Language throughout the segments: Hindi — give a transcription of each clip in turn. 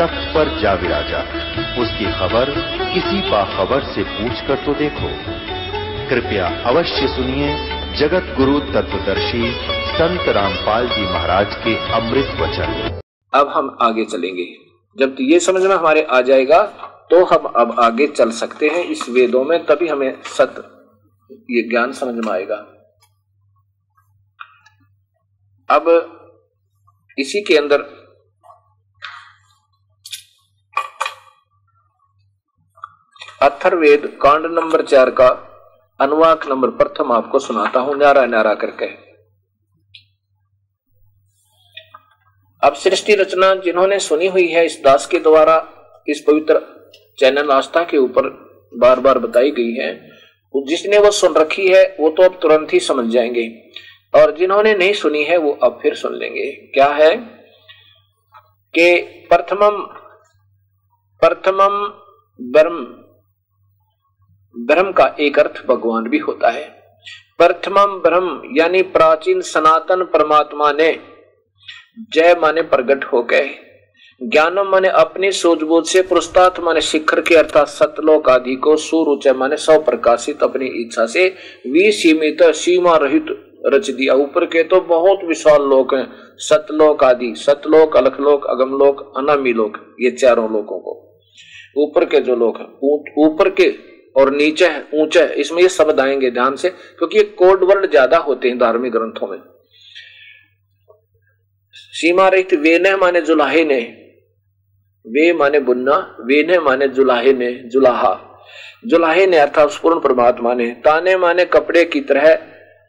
तख्त पर जा विराजा। उसकी खबर किसी बाखबर से पूछ कर तो देखो। कृपया अवश्य सुनिए जगत गुरु तत्वदर्शी संत रामपाल जी महाराज के अमृत वचन। अब हम आगे चलेंगे। जब ये समझ में हमारे आ जाएगा तो हम अब आगे चल सकते हैं इस वेदों में, तभी हमें सत्य ये ज्ञान समझ में आएगा। अब इसी के अंदर अथर्वेद कांड नंबर चार का अनुवाक नंबर प्रथम आपको सुनाता हूँ न्यारा न्यारा करके। अब सृष्टि रचना जिन्होंने सुनी हुई है, इस दास के द्वारा इस पवित्र चैनल आस्था के ऊपर बार बार बताई गई है, जिसने वो सुन रखी है, वो तो अब तुरंत ही समझ जाएँगे। और जिन्होंने नहीं सुनी है, वो अब फिर सुन लेंगे। क्या है? कि प्रथमम प्रथमम ब्रह्म ब्रह्म का एक अर्थ भगवान भी होता है। प्रथमम ब्रह्म, यानी प्राचीन सनातन परमात्मा ने जय माने प्रगट हो गए। ज्ञानम माने अपनी सूझबूझ से पुरस्तात माने शिखर के अर्थात सतलोक आदि को सुरुचय माने सौ प्रकाशित अपनी इच्छा से विसीमित सीमा रहित रच दिया। ऊपर के तो बहुत विशाल लोक हैं, सतलोक आदि, सतलोक, अलखलोक, अगमलोक अनामी लोक ये चारों लोकों को। ऊपर के जो लोग हैं ऊपर के और नीचे है, ऊँचे है। इसमें ये शब्द आएँगे ध्यान से, क्योंकि ये कोड वर्ड ज़्यादा होते हैं धार्मिक ग्रंथों में। सीमा रहित वे ने माने जुलाहे ने। वे माने बुन्ना वे ने माने जुलाहे ने, जुलाहा। जुलाहे ने अर्थात पूर्ण परमात्मा ने। ताने माने कपड़े की तरह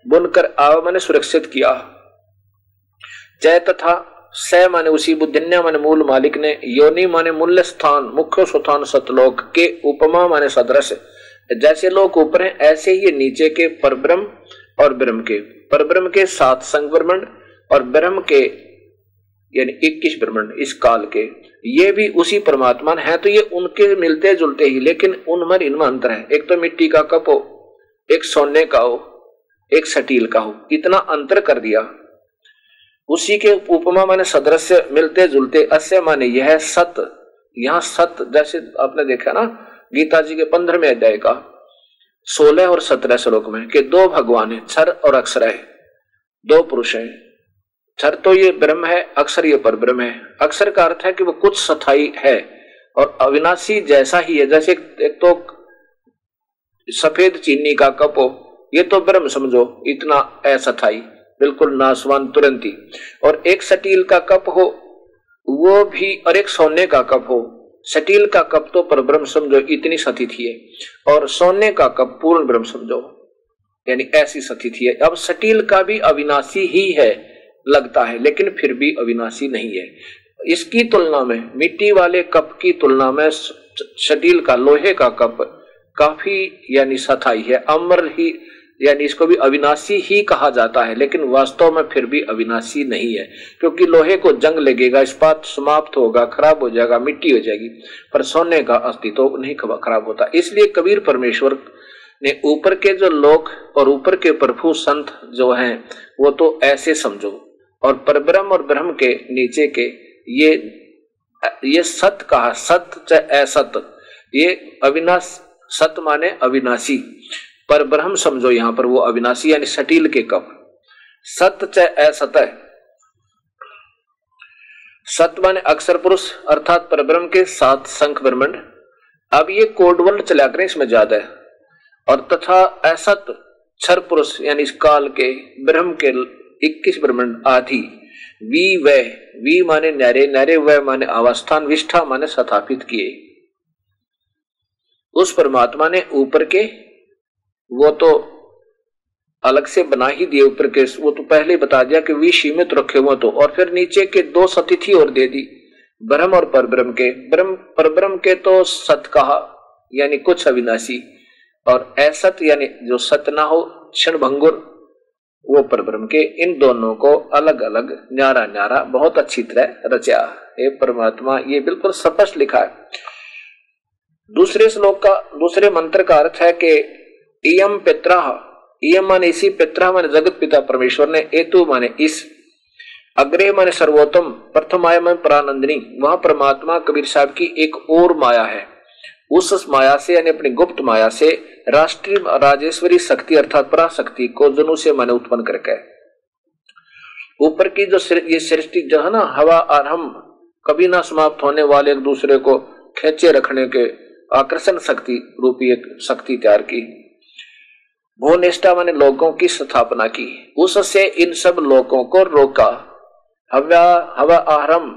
बुनकर आव माने सुरक्षित किया। जय तथा स माने उसी बुद्धिन्या माने मूल मालिक ने, योनि माने मूल्य स्थान, मुख्य स्थान सतलोक के उपमा माने सदृश। जैसे लोग ऊपर हैं, ऐसे ही नीचे के परब्रह्म और ब्रह्म के। परब्रह्म के सात ब्रह्मंड और ब्रह्म के, यानी इक्कीस ब्रह्मंड, इस काल के। ये भी उसी परमात्मा है तो ये उनके मिलते जुलते ही, लेकिन उनमें इनमें अंतर है। एक तो मिट्टी का कप हो एक सोने का हो, एक सटील का हो। इतना अंतर कर दिया। उसी के उपमा माने सदृश्य मिलते जुलते, अस्य माने यह सत। यहाँ सत, जैसे आपने देखा ना, गीता जी के पंद्रहवें अध्याय का, सोलह और सत्रह श्लोक में कि दो भगवान है, छर और अक्षर है, दो पुरुष है। छर तो ये ब्रह्म है, अक्षर ये पर ब्रह्म है। अक्षर का अर्थ है कि वो कुछ सथाई है और अविनाशी जैसा ही है, जैसे एक तो सफ़ेद चीनी का कप हो, ये तो ब्रह्म समझो, इतना असथाई। बिल्कुल नासवान तुरंत। ही और एक सटील का कप हो, वो भी और एक सोने का कप हो। सटील का कप तो पर ब्रह्म समझो इतनी सतिथि है और सोने का कप पूर्ण ब्रह्म समझो, यानी ऐसी सतिथि है अब सटील का भी अविनाशी ही है, लगता है, लेकिन फिर भी अविनाशी नहीं है। इसकी तुलना में, मिट्टी वाले कप की तुलना में सटील का, लोहे का कप काफ़ी, यानी सथाई है। अमर ही यानी इसको भी अविनाशी ही कहा जाता है, लेकिन वास्तव में फिर भी अविनाशी नहीं है, क्योंकि लोहे को जंग लगेगा इस्पात समाप्त होगा, खराब हो जाएगा, मिट्टी हो जाएगी, पर सोने का अस्तित्व तो नहीं खराब होता। इसलिए कबीर परमेश्वर ने ऊपर के जो लोक और ऊपर के प्रभु संत जो हैं, वो तो ऐसे समझो, और परब्रह्म और ब्रह्म के नीचे के ये ये सत कहा, सत चाहे असत, ये अविनाश, सत माने अविनाशी। पर ब्रह्म समझो यहाँ पर वो अविनाशी यानी सटील के कप। सत चाहे असत है। सत माने अक्षर पुरुष, अर्थात परब्रह्म के सात संख ब्रह्मंड। अब ये कोडवर्ड चला करें इसमें ज़्यादा है। और तथा असत क्षर पुरुष यानी इस काल के, ब्रह्म के इक्कीस ब्रह्मंड आदि। वी व, वी माने नरे नरे व माने अवस्थान विष्ठा माने स्थापित किए। उस परमात्मा ने ऊपर के वो तो अलग से बना ही दिए ऊपर के वो तो पहले बता दिया कि वी सीमित रखे हुए तो। और फिर नीचे के दो सतिथि और दे दी। ब्रह्म और परब्रह्म के। ब्रह्म परब्रह्म के तो सत कहा, यानी कुछ अविनाशी। और असत, यानी जो सत ना हो, क्षण भंगुर, वो परब्रह्म के। इन दोनों को अलग अलग न्यारा न्यारा बहुत अच्छी तरह रचा। हे परमात्मा, ये बिल्कुल स्पष्ट लिखा है। दूसरे श्लोक का दूसरे मंत्र का अर्थ है कि इयम पित्रा इयम माने इसी पित्रा माने जगत पिता परमेश्वर ने, एतु माने इस। अग्रे माने सर्वोत्तम, प्रथम आय मन प्रानंदिनी वहाँ परमात्मा कबीर साहब की एक और माया है। उस माया से, यानी अपनी गुप्त माया से, राष्ट्रीय राजेश्वरी शक्ति अर्थात पराशक्ति को जनु से मन उत्पन्न करके। ऊपर की जो ये सृष्टि जो है ना, हवा, आरंभ, कभी ना समाप्त होने वाले एक दूसरे को खेचे रखने के आकर्षण शक्ति, रूपी एक शक्ति तैयार की। भुवनिष्ठा मैंने लोगों की स्थापना की। उससे इन सब लोगों को रोका। हवा हवा आहरम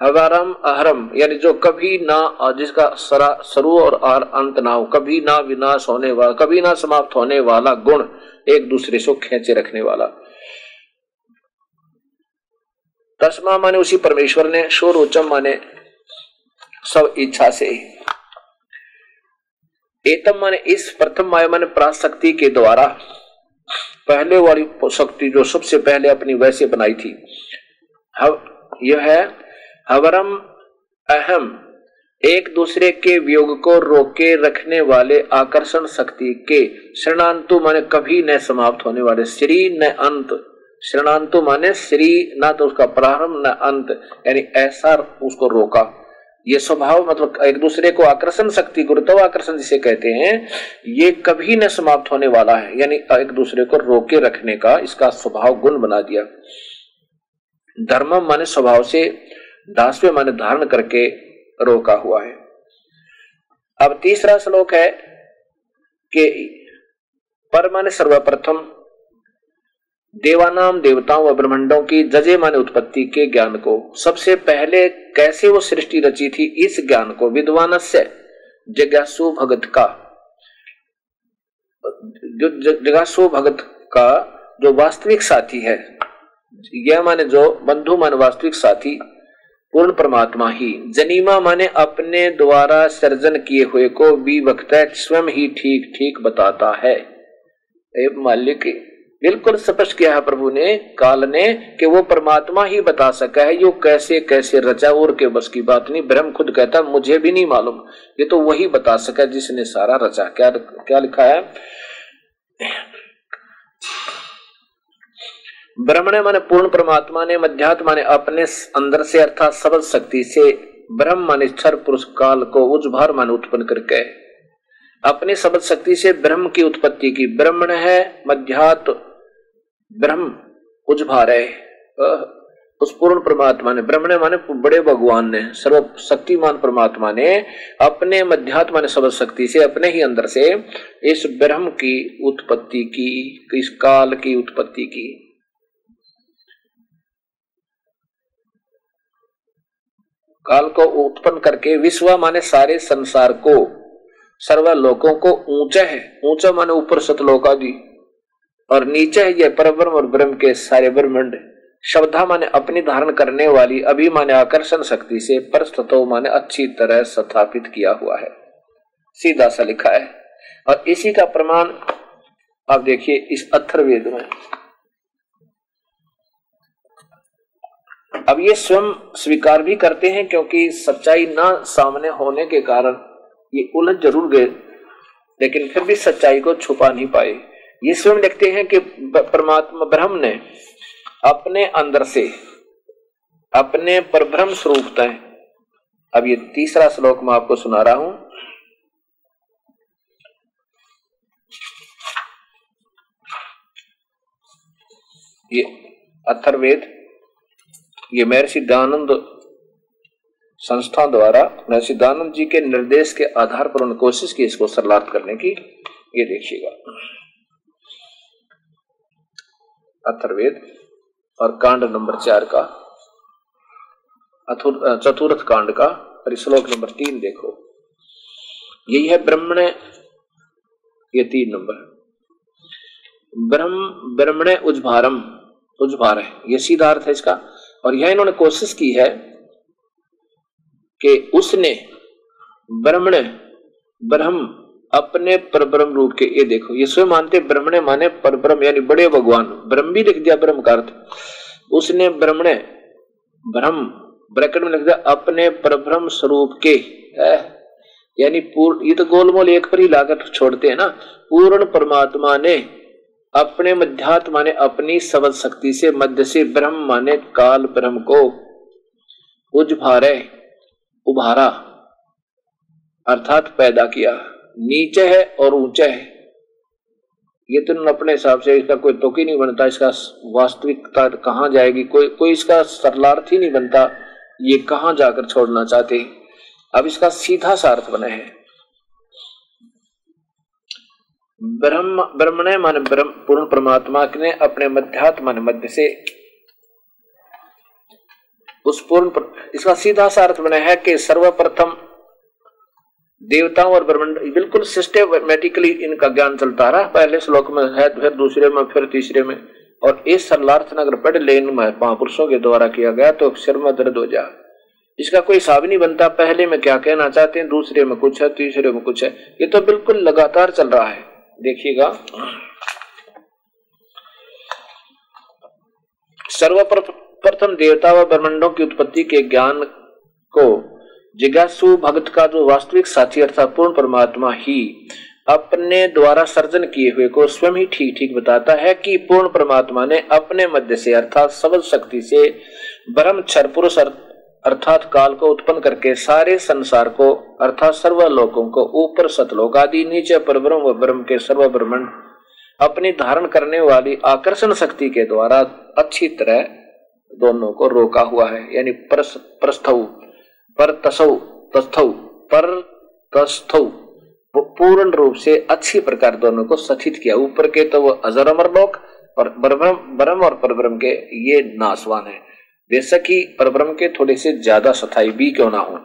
हवारम अहरम, यानी जो कभी ना, जिसका सरा शुरू और आर अंत ना हो, कभी ना विनाश होने वाला, कभी ना समाप्त होने वाला गुण एक दूसरे से खेचे रखने वाला। तस्मा माने उसी परमेश्वर ने, शोर उच्चम माने सब इच्छा से। एतम माने इस प्रथम माया माने प्राशक्ति के द्वारा पहले वाली शक्ति जो सबसे पहले अपनी वैसे बनाई थी। हव, यह है, हवरम अहम, एक दूसरे के वियोग को रोके रखने वाले आकर्षण शक्ति के शरणांतु माने कभी न समाप्त होने वाले, श्री न अंत। शरणांतु माने श्री, न तो उसका प्रारंभ, न अंत, यानी ऐसा उसको रोका। ये स्वभाव मतलब एक दूसरे को आकर्षण शक्ति, गुरुत्व आकर्षण जिसे कहते हैं, ये कभी न समाप्त होने वाला है। यानी एक दूसरे को रोके रखने का इसका स्वभाव गुण बना दिया। धर्म माने स्वभाव से दासवे माने धारण करके रोका हुआ है। अब तीसरा श्लोक है कि पर माने सर्वप्रथम देवानाम देवताओं व ब्रह्मंडों की जजे माने उत्पत्ति के ज्ञान को। सबसे पहले कैसे वो सृष्टि रची थी, इस ज्ञान को विद्वान से जगासु भगत का। जो जगासु भगत का जो वास्तविक साथी है, यह माने जो बंधु मान वास्तविक साथी, पूर्ण परमात्मा ही। जनीमा माने अपने द्वारा सर्जन किए हुए को भी वक्त स्वयं ही ठीक ठीक बताता है। मालिक बिल्कुल स्पष्ट किया है प्रभु ने, काल ने, कि वो परमात्मा ही बता सका है, यो कैसे कैसे रचा, और के बस की बात नहीं, ब्रह्म खुद कहता मुझे भी नहीं मालूम। ये तो वही बता सका जिसने सारा रचा। क्या क्या लिखा है? ब्रह्मणे माने पूर्ण परमात्मा ने, मध्यात्मा ने अपने अंदर से अर्थात सबल शक्ति से ब्रह्म माने क्षर पुरुष काल को उज्भार मान उत्पन्न करके, अपनी सबल शक्ति से ब्रह्म की उत्पत्ति की। ब्रह्मण है मध्यात ब्रह्म उज्भार है उस पूर्ण परमात्मा ने, ब्रह्म ने माने बड़े भगवान ने सर्व शक्तिमान परमात्मा ने, अपने मध्यात्मा ने सबल शक्ति से, अपने ही अंदर से, इस ब्रह्म की उत्पत्ति की, इस काल की उत्पत्ति की। काल को उत्पन्न करके विश्व माने सारे संसार को सर्व लोकों को ऊँचा है, ऊँचा माने ऊपर सतलोक आदि। और नीचे है, ये परब्रह्म और ब्रह्म के सारे ब्रह्मंड। शब्दा माने अपनी धारण करने वाली, अभी माने आकर्षण शक्ति से परस्तो माने अच्छी तरह स्थापित किया हुआ है। सीधा सा लिखा है। और इसी का प्रमाण आप देखिए इस अथर्वेद में। अब ये स्वयं स्वीकार भी करते हैं क्योंकि सच्चाई ना सामने होने के कारण ये उलझ ज़रूर गए, लेकिन फिर भी सच्चाई को छुपा नहीं पाए। ये स्वयं लिखते हैं कि परमात्मा ब्रह्म ने अपने अंदर से अपने परब्रह्म तय। अब ये तीसरा श्लोक मैं आपको सुना रहा हूँ। ये अथर्वेद ये महर्षि दयानंद संस्था द्वारा, महर्षि दयानंद जी के निर्देश के आधार पर उन्होंने कोशिश की इसको सरलार्थ करने की। ये देखिएगा। अथर्वेद, और कांड नंबर चार का चतुर्थ कांड का श्लोक नंबर तीन देखो। यही है ब्रह्मण, ये तीन नंबर। ब्रह्म, ब्रह्मण उज्भारम, उज्भार है, ये सीधा अर्थ है इसका। और यह इन्होंने कोशिश की है कि उसने ब्रह्मण, ब्रह्म अपने परब्रह्म रूप के, ये देखो ये स्वयं मानते, ब्रह्मणे माने परब्रह्म, यानी बड़े भगवान। ब्रह्म भी लिख दिया, ब्रह्म का अर्थ। उसने ब्रह्मणे, ब्रह्म, ब्रैकेट में लिख दिया, अपने परब्रह्म स्वरूप के यानी पूर्ण ये तो गोलमोल एक पर ही लागत छोड़ते हैं ना। पूर्ण परमात्मा ने अपने मध्यात्मा ने अपनी सबल शक्ति से मध्य से ब्रह्म माने काल ब्रह्म को उजभारे, उभारा, अर्थात पैदा किया। नीचे है और ऊँचे है। ये तो अपने हिसाब से इसका कोई तुक ही नहीं बनता, इसका वास्तविकता कहाँ जाएगी? कोई कोई इसका सरलार्थ ही नहीं बनता, ये कहाँ जाकर छोड़ना चाहते अब इसका सीधा सा अर्थ बना है। ब्रह्म ब्रह्म ने मान, ब्रह्म, पूर्ण परमात्मा ने अपने मध्यात्मा मध्य से उस पूर्ण इसका सीधा सा अर्थ बना है कि सर्वप्रथम देवताओं और ब्रह्मांड बिल्कुल सिस्टमेटिकली इनका ज्ञान चलता रहा। पहले श्लोक में है, फिर दूसरे में, फिर तीसरे में। और इस सरलार्थ नगर पढ़ लेन में महापुरुषों के द्वारा किया गया तो सिर में दर्द हो जा इसका कोई हिसाब नहीं बनता, पहले में क्या कहना चाहते हैं, दूसरे में कुछ है, तीसरे में कुछ है। ये तो बिल्कुल लगातार चल रहा है। देखिएगा। सर्वप्रथम देवता व ब्रह्मंडों की उत्पत्ति के ज्ञान को जिज्ञासु भक्त का जो वास्तविक साथी अर्थात पूर्ण परमात्मा ही अपने द्वारा सर्जन किए हुए को स्वयं ही ठीक ठीक बताता है कि पूर्ण परमात्मा ने अपने मध्य से अर्थात सबल शक्ति से ब्रह्म क्षर पुरुष अर्थात काल को उत्पन्न करके सारे संसार को अर्थात सर्वलोकों को ऊपर सतलोक आदि, नीचे पर ब्रह्म व ब्रह्म के सर्व ब्रह्मंड अपनी धारण करने वाली आकर्षण शक्ति के द्वारा अच्छी तरह दोनों को रोका हुआ है, यानी प्रस्थव पर तसौ, तस्थौ, पर तस्थौ। पूर्ण रूप से अच्छी प्रकार दोनों को सचित किया। ऊपर के तो वो अजर अमर लोक और ब्रह्म और परब्रह्म के ये नासवान है। बेशक ही परब्रह्म के थोड़े से ज़्यादा सथाई भी क्यों ना हो।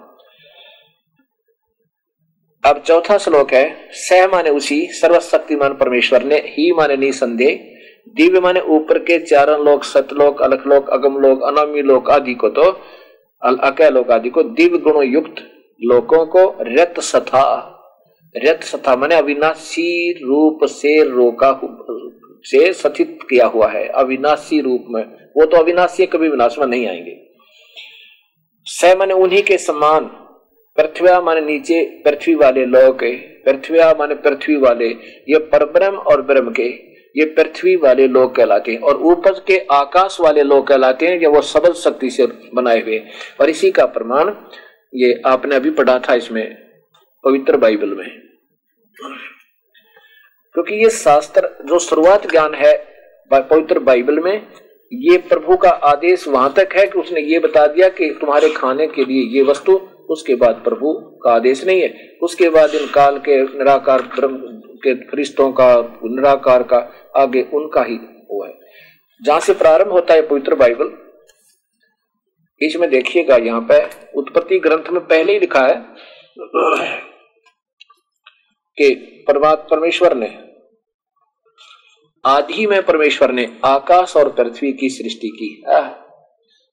अब चौथा श्लोक है, सह माने उसी सर्वशक्तिमान परमेश्वर ने ही माने निसंदेह दिव्य माने ऊपर के चारण लोक, सतलोक, अलखलोक अगम लोक अनामी लोक आदि को तो अकय लोक आदि को दिव्य गुणों युक्त लोकों को रत सथा। रत सथा माने अविनाशी रूप से रोका से सथित किया हुआ है। अविनाशी रूप में। वो तो अविनाशी कभी विनाश में नहीं आएँगे। स माने उन्हीं के समान। पृथ्वी माने नीचे पृथ्वी वाले लोग पृथ्वी माने पृथ्वी वाले। ये परब्रह्म और ब्रह्म के। ये पृथ्वी वाले लोग कहलाते हैं और ऊपर के आकाश वाले लोग कहलाते हैं, या वो सबल शक्ति से बनाए हुए। और इसी का प्रमाण ये आपने अभी पढ़ा था इसमें, पवित्र बाइबल में। क्योंकि ये शास्त्र, जो शुरुआत ज्ञान है पवित्र बाइबल में, ये प्रभु का आदेश वहाँ तक है कि उसने ये बता दिया कि तुम्हारे खाने के लिए ये वस्तु, उसके बाद प्रभु का आदेश नहीं है। उसके बाद इन काल के निराकार के फरिश्तों का निराकार का, आगे उनका ही वो है। जहाँ से प्रारंभ होता है पवित्र बाइबल इसमें देखिएगा यहाँ पे, उत्पत्ति ग्रंथ में पहले ही लिखा है कि परमेश्वर ने आदि में परमेश्वर ने आकाश और पृथ्वी की सृष्टि की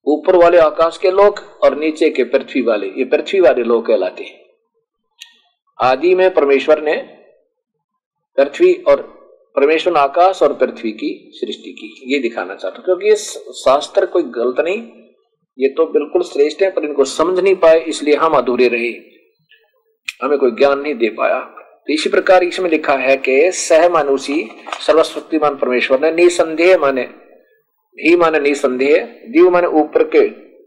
ऊपर वाले आकाश के लोग और नीचे के पृथ्वी वाले, ये पृथ्वी वाले लोग कहलाते हैं। आदि में परमेश्वर ने पृथ्वी और परमेश्वर आकाश और पृथ्वी की सृष्टि की। ये दिखाना चाहता हूँ, क्योंकि ये शास्त्र कोई गलत नहीं, ये तो बिल्कुल श्रेष्ठ है, पर इनको समझ नहीं पाए, इसलिए हम अधूरे रहे। हमें कोई ज्ञान नहीं दे पाया। तो इसी प्रकार इसमें लिखा है कि सह मानुषी, सर्वशक्तिमान परमेश्वर ने निसंदेह माने ही माने निसंदेह दीव माने ऊपर के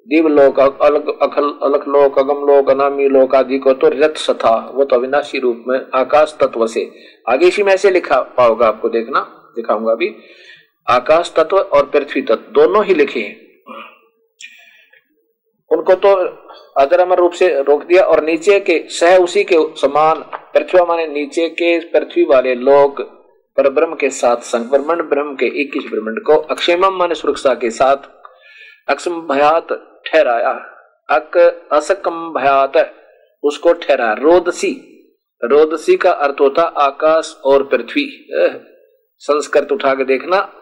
दिव लोक, अलग, अखल लोक, अगम लोक, अनामी लोक आदि को तो रथ सथा, वो तो अविनाशी रूप में आकाश तत्व से। आगे इसी में ऐसे लिखा पाओगा आपको देखना, दिखाऊँगा अभी। आकाश तत्व और पृथ्वी तत्व, दोनों ही लिखे हैं। उनको तो अदरमर रूप से रोक दिया और नीचे के, सह उसी के समान, पृथ्वी माने नीचे के, पृथ्वी वाले लोग पर ब्रह्म के साथ ब्रह्मंड ब्रह्म के इक्कीस ब्रह्मंड को अक्षेम माने सुरक्षा के साथ अक्षम भयात ठहराया। अक असकम भयात। उसको ठहरा। रोदसी। रोदसी का अर्थ होता आकाश और पृथ्वी। संस्कृत उठा के देखना।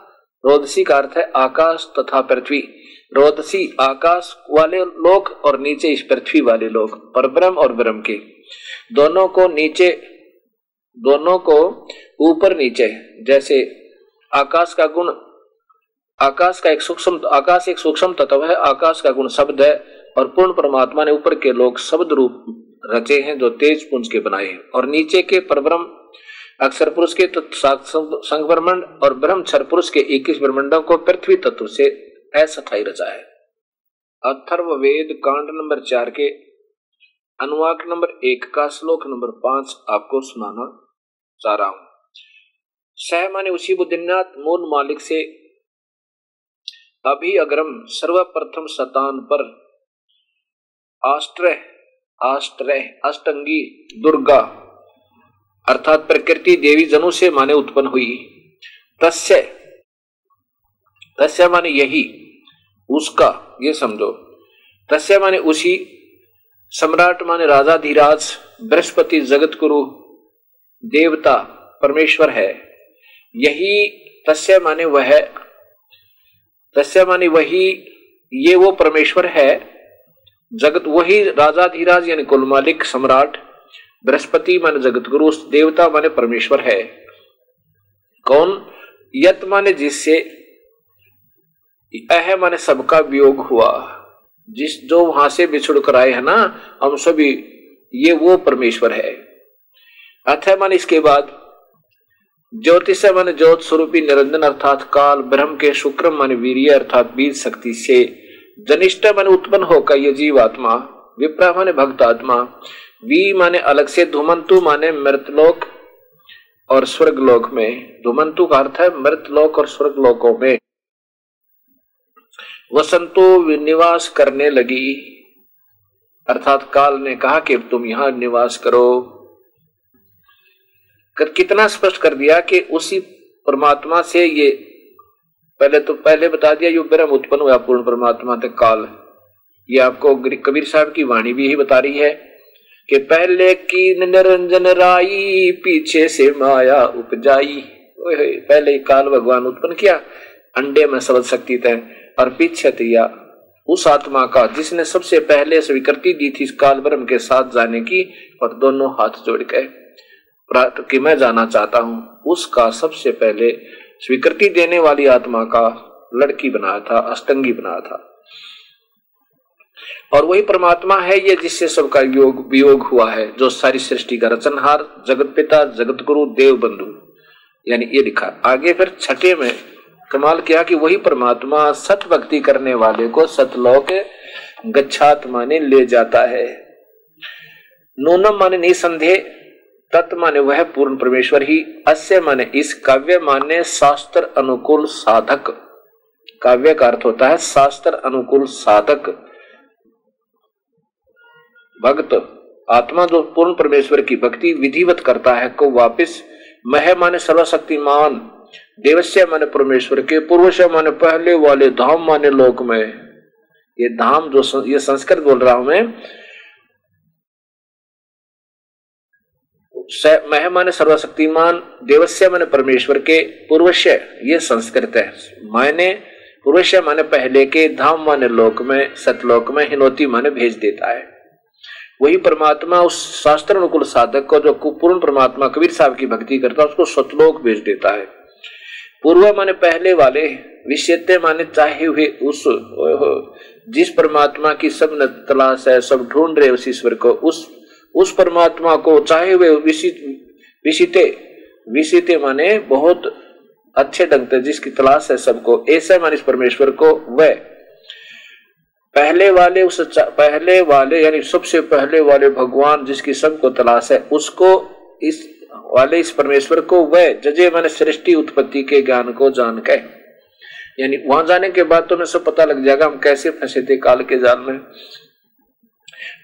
रोदसी का अर्थ है आकाश तथा पृथ्वी। रोदसी आकाश वाले लोग और नीचे इस पृथ्वी वाले लोग पर ब्रह्म और ब्रह्म के। दोनों को नीचे, दोनों को ऊपर नीचे। जैसे आकाश का गुण आकाश का एक सूक्ष्म, आकाश एक सूक्ष्म तत्व है, आकाश का गुण शब्द है और पूर्ण परमात्मा ने ऊपर के लोग शब्द रूप रचे हैं जो तेज पुंज के बनाए हैं। और नीचे के परब्रह्म, अक्षर पुरुष के संघ ब्रह्मंड और ब्रह्म क्षर पुरुष के इक्कीस ब्रह्मंडों को पृथ्वी तत्व से अस्थाई रचा है। अथर्व वेद कांड नंबर चार के अनुवाक नंबर एक का श्लोक नंबर पाँच आपको सुनाना चाह रहा हूँ। सह माने उसी बुद्धिनाथ मूल मालिक से अभी अग्रम सर्वप्रथम शतान पर। आष्ट्रय आष्ट्रय अष्टंगी, दुर्गा, अर्थात प्रकृति देवी जनु से माने उत्पन्न हुई। तस्य तस्य माने यही, उसका, ये समझो। तस्य माने उसी, सम्राट माने राजा धीराज, बृहस्पति जगत गुरु देवता, परमेश्वर है। यही तस्य माने वह तस्य मानी वही, ये वो परमेश्वर है, जगत वही राजा धीराज यानी कुल मालिक, सम्राट, बृहस्पति माने जगत गुरु देवता माने परमेश्वर है। कौन? यत माने जिससे अह माने सबका वियोग हुआ। जिस जो वहाँ से बिछुड़ कर आए है ना, हम सभी, ये वो परमेश्वर है। अथ माने इसके बाद ज्योतिष मन ज्योत स्वरूपी निरंजन अर्थात काल, ब्रह्म के शुक्र मन वीर अर्थात बीज शक्ति से जनिष्ठ मन उत्पन्न होकर ये जीवात्मा विप्रा माने भक्त आत्मा, वी माने अलग से धुमंतु माने मृतलोक और स्वर्ग लोक में। धुमंतु का अर्थ है मृतलोक और स्वर्ग लोकों में। वसंतो निवास करने लगी। अर्थात काल ने कहा कि तुम यहाँ निवास करो। कितना स्पष्ट कर दिया कि उसी परमात्मा से ये पहले तो पहले बता दिया यो ब्रह्म उत्पन्न हुआ, पूर्ण परमात्मा तक काल ये आपको कबीर साहब की वाणी भी यही बता रही है कि पहले की निरंजन राई, पीछे से माया उपजाई। पहले काल भगवान उत्पन्न किया, अंडे में सबल शक्ति तय, और पीछे दिया उस आत्मा का जिसने सबसे पहले स्वीकृति दी थी काल ब्रह्म के साथ जाने की, और दोनों हाथ जोड़ गए। कि मैं जाना चाहता हूँ, उसका सबसे पहले स्वीकृति देने वाली आत्मा का लड़की बनाया था, अष्टंगी बनाया था। और वही परमात्मा है ये जिससे सबका योग, वियोग हुआ है, जो सारी सृष्टि का रचनहार, जगत पिता, जगत गुरु, देव बंधु। यानी ये लिखा। आगे फिर छठे में कमाल किया कि वही परमात्मा सत भक्ति करने वाले को सतलोक गच्छात माने ले जाता है। नूनम माने निसंदेह तत्व माने वह पूर्ण परमेश्वर ही। अस्य माने इस काव्य माने शास्त्र अनुकूल साधक। काव्य का अर्थ होता है शास्त्र अनुकूल साधक। भक्त, आत्मा जो पूर्ण परमेश्वर की भक्ति विधिवत करता है, को वापिस मह माने सर्वशक्तिमान, देवस्य माने परमेश्वर के पूर्व से माने पहले वाले धाम माने लोक में। ये धाम जो ये संस्कृत बोल रहा हूँ मैं मह माने सर्वशक्तिमान देवस्य माने परमेश्वर के पूर्वश्य ये संस्कृत है। माने पूर्वश्य माने पहले के धाम माने लोक में, सतलोक में हिनोती माने भेज देता है। वही परमात्मा उस शास्त्र अनुकूल साधक को जो पूर्ण परमात्मा कबीर साहब की भक्ति करता है, उसको सतलोक भेज देता है। पूर्व माने पहले वाले विषयते माने चाहे हुए उस, जिस परमात्मा की सब तलाश है, सब ढूंढ रहे उस ईश्वर को, उस उस परमात्मा को चाहे वे विशिते विशिते माने बहुत अच्छे ढंग से, जिसकी तलाश है सबको। ऐसे माने इस परमेश्वर को वह पहले वाले उस पहले वाले, यानी सबसे पहले वाले भगवान जिसकी सबको तलाश है, उसको इस वाले इस परमेश्वर को वह जजे माने सृष्टि उत्पत्ति के ज्ञान को जान के। यानी वहाँ जाने के बाद तो मैं सब पता लग जाएगा, हम कैसे फंसे थे काल के जाल में।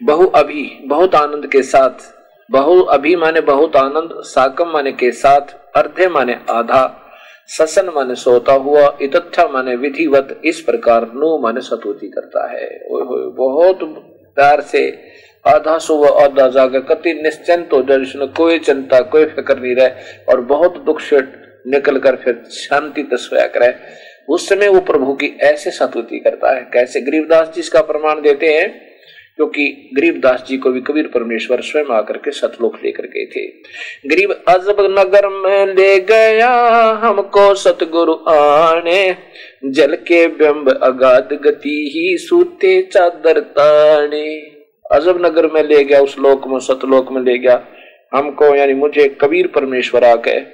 बहु अभी, बहुत आनंद के साथ। बहु अभी माने बहुत आनंद, साकम माने के साथ, अर्धे माने आधा। ससन माने सोता हुआ इतथा माने विधिवत, इस प्रकार नु माने सतुति करता है। बहुत प्यार से आधा सुबह आधा जागे, कति निश्चिंत हो जाए कोई चिंता, कोई फ़िक्र नहीं रहे, और बहुत दुख से निकल कर फिर शांति तस्वया करे। उस समय वो प्रभु की ऐसे सतुति करता है। कैसे? गरीबदास जी इसका प्रमाण देते हैं। क्योंकि गरीबदास जी को भी कबीर परमेश्वर स्वयं आकर के सतलोक लेकर गए थे। गरीब अजब नगर में ले गया हमको सतगुरु आने। जल के बिंब अगाध गति ही सूते चादर ताने। अजब नगर में ले गया उस लोक में सतलोक में ले गया। हमको यानी मुझे कबीर परमेश्वर आ गए।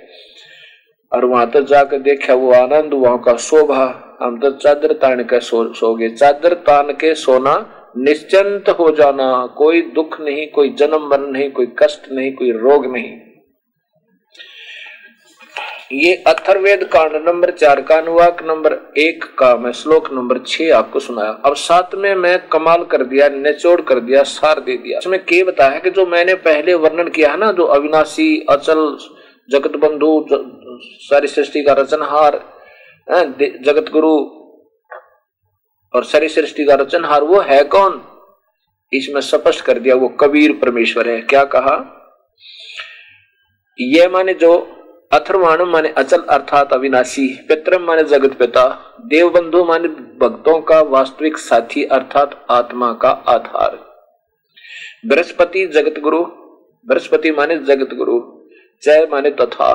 और वहाँ तक जाकर देखा वो आनंद वहाँ का शोभा। हम तो चादर तान के सो, सो गए। चादर तान के सोना निश्चिंत हो जाना, कोई दुख नहीं, कोई जन्म मरण नहीं, कोई कष्ट नहीं, कोई रोग नहीं। ये अथर्वेद कांड नंबर चार का अनुवाक नंबर एक का मैं श्लोक नंबर छह आपको सुनाया। अब साथ में मैं कमाल कर दिया, निचोड़ कर दिया, सार दे दिया। इसमें के बताया कि जो मैंने पहले वर्णन किया है ना, जो अविनाशी, अचल, जगत बंधु सारी सृष्टि का रचनहार जगत गुरु और सारी सृष्टि का रचनहार वो है कौन? इसमें स्पष्ट कर दिया वो कबीर परमेश्वर है। क्या कहा? ये माने जो अथर्वाण माने अचल अर्थात अविनाशी पितरम माने जगत पिता देव बंधु माने भक्तों का वास्तविक साथी अर्थात आत्मा का आधार। बृहस्पति जगत गुरु बृहस्पति माने जगत गुरु जय माने तथा।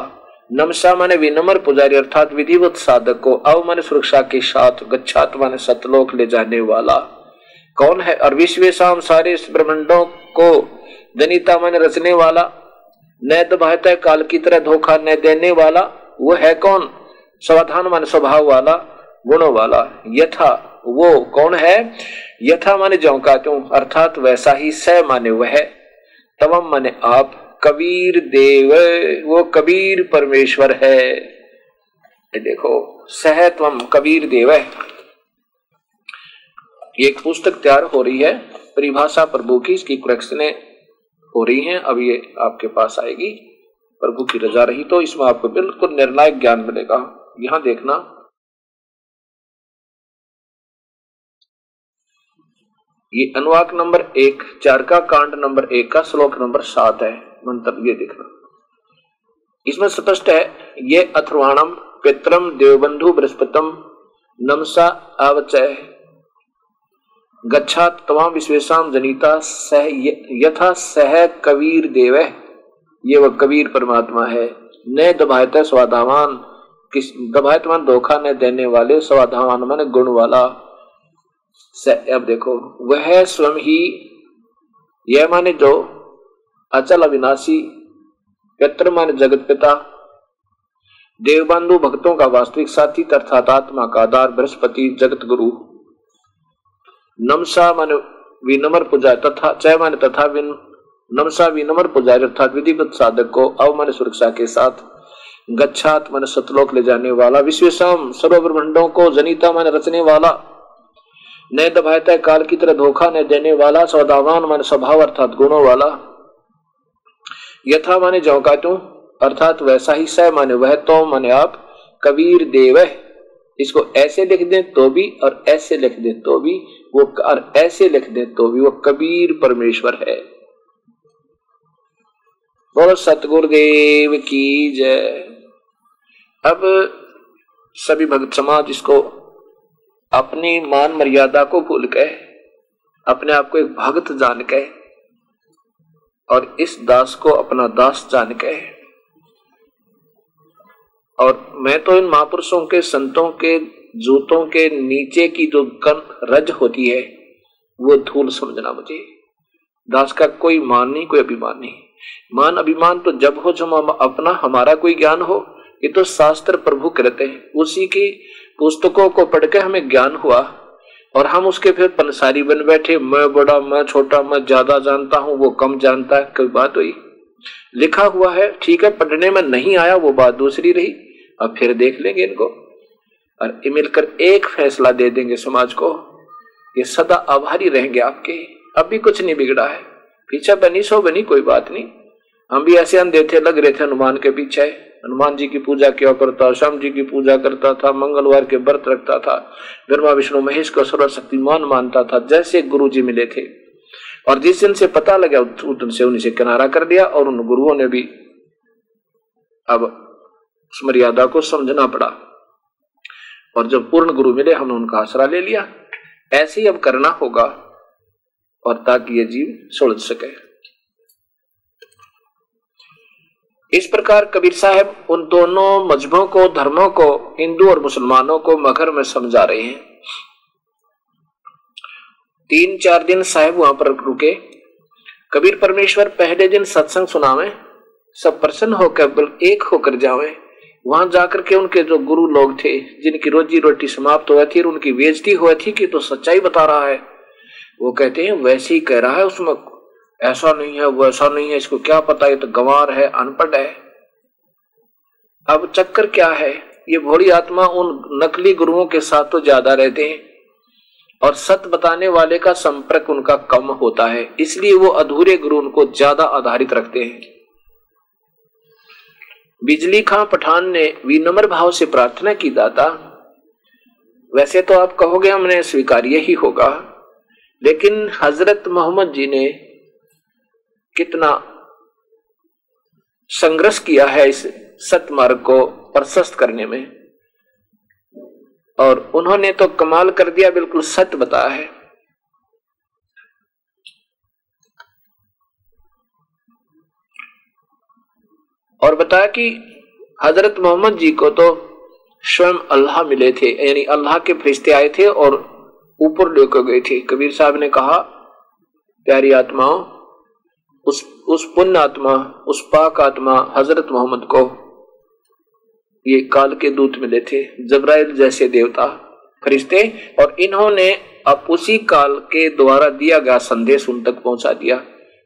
नमसा माने विनम्र पुजारी अर्थात विधिवत साधक को अव माने सुरक्षा के साथ गच्छात माने सतलोक ले जाने वाला। कौन है और विश्व शाम सारे ब्रह्मंडों को जनिता माने रचने वाला? न दबाता काल की तरह धोखा न देने वाला? वो है कौन? समाधान माने स्वभाव वाला, गुणों वाला। यथा, वो कौन है? यथा माने जो कहते हूँ अर्थात वैसा ही स माने वह तवम माने आप कबीर देव, वो कबीर परमेश्वर है। देखो, सहत्वम कबीर देव है। ये एक पुस्तक तैयार हो रही है, परिभाषा प्रभु की, इसकी कुरेक्शने हो रही हैं, अब ये आपके पास आएगी, प्रभु की रजा रही तो इसमें आपको बिल्कुल निर्णायक ज्ञान मिलेगा। यहाँ देखना। ये अनुवाक नंबर एक, चार का कांड नंबर एक का श्लोक नंबर सात है। मंत्र ये देखना। इसमें स्पष्ट है, ये अथर्वाणम पित्रम देवबंधु बृहस्पतम नमसा अवचय गच्छा तमाम विश्वेशम जनिता सह यथा सह कबीर देव, ये वह कबीर परमात्मा है। न दबायत स्वाधावान, किस दबायतमान धोखा, न देने वाले स्वाधावान मन गुण वाला। अब देखो, वह स्वयं ही, यह माने जो अचल अविनाशी पित्र मान जगत पिता देवबंधु भक्तों का वास्तविक साथी अर्थात आत्मा का आधार बृहस्पति जगत गुरु नमसा मन विनम्र पुजारी तथा चय मान तथा विन, नमसा विनम्र पुजारी अर्थात विधिवत साधक को अवमान सुरक्षा के साथ गच्छात मन सतलोक ले जाने वाला, विश्वेशम सर्व ब्रह्मंडों को जनिता मन रचने वाला न दबाता काल की तरह धोखा न देने वाला, सौदावान मन स्वभाव अर्थात गुणों वाला यथा माने जो का तू अर्थात वैसा ही स माने वह तो माने आप, कबीर देव इसको ऐसे लिख दें तो भी और ऐसे लिख दें तो भी, वो और ऐसे लिख दें तो भी वो कबीर परमेश्वर है। बोलो, सतगुरुदेव की जय। अब सभी भक्त समाज इसको अपनी मान मर्यादा को भूल के अपने आप को एक भक्त जान के और इस दास को अपना दास जान के और मैं तो इन महापुरुषों के संतों के जूतों के नीचे की जो कन रज होती है, वो धूल समझना मुझे। दास का कोई मान नहीं, कोई अभिमान नहीं। मान, अभिमान तो जब हो जब अपना, हमारा कोई ज्ञान हो, ये तो शास्त्र प्रभु कहते हैं। उसी की पुस्तकों को पढ़ के हमें ज्ञान हुआ। और हम उसके फिर पंसारी बन बैठे। मैं बड़ा, मैं छोटा, मैं ज़्यादा जानता हूँ, वो कम जानता है, कोई बात हुई। लिखा हुआ है, ठीक है, पढ़ने में नहीं आया, वो बात दूसरी रही। अब फिर देख लेंगे इनको। और मिलकर एक फैसला दे देंगे समाज को, ये सदा आभारी रहेंगे आपके अब भी कुछ नहीं बिगड़ा है। पीछे बनी सो बनी, कोई बात नहीं। हम भी ऐसे अंधे थे लग रहे थे हनुमान के पीछे। हनुमान जी की पूजा किया करता, श्याम जी की पूजा करता था, मंगलवार के व्रत रखता था, ब्रह्मा, विष्णु, महेश को सर्वशक्तिमान मानता था, जैसे गुरु जी मिले थे। और जिस दिन से पता लगा, उस दिन से उन्हीं किनारा कर दिया और उन गुरुओं ने भी अब उस मर्यादा को समझना पड़ा। और जब पूर्ण गुरु मिले, हमने उनका आसरा ले लिया। ऐसे ही अब करना होगा और ताकि ये जीव सुलझ सके। इस प्रकार कबीर साहब उन दोनों मजहबों को, धर्मों को, हिंदू और मुसलमानों को मगर में समझा रहे हैं। तीन चार दिन साहब वहाँ पर रुके। कबीर परमेश्वर पहले दिन सत्संग सुनावे, सब प्रसन्न होकर एक होकर जावे। वहाँ जाकर के उनके जो गुरु लोग थे, जिनकी रोजी रोटी समाप्त हुई थी और उनकी बेजती हुई थी कि तो सच्चाई बता रहा है, वो कहते हैं, वैसे ही कह रहा है, उसमें ऐसा नहीं है, वो ऐसा नहीं है, इसको क्या पता, ये तो गंवार है, अनपढ़ है। अब चक्कर क्या है? ये भोली आत्मा उन नकली गुरुओं के साथ तो ज़्यादा रहते हैं, और सत बताने वाले का संपर्क उनका कम होता है, इसलिए वो अधूरे गुरु उनको ज़्यादा आधारित रखते हैं। बिजली खां पठान ने विनम्र भाव से प्रार्थना की, दाता, वैसे तो आप कहोगे हमने स्वीकार्य ही होगा, लेकिन हज़रत मोहम्मद जी ने कितना संघर्ष किया है इस सतमार्ग को प्रशस्त करने में। और उन्होंने तो कमाल कर दिया, बिल्कुल सत्य बताया है। और बताया कि हज़रत मोहम्मद जी को तो स्वयं अल्लाह मिले थे, यानी अल्लाह के फरिश्ते आए थे और ऊपर लेकर गए थे। कबीर साहब ने कहा, प्यारी आत्माओं उस उस पुण्य आत्मा, उस पाक आत्मा हज़रत मोहम्मद को ये काल के दूत मिले थे, जबराइल जैसे देवता फरिश्ते, और इन्होंने अब उसी काल के द्वारा दिया गया संदेश उन तक पहुँचा दिया।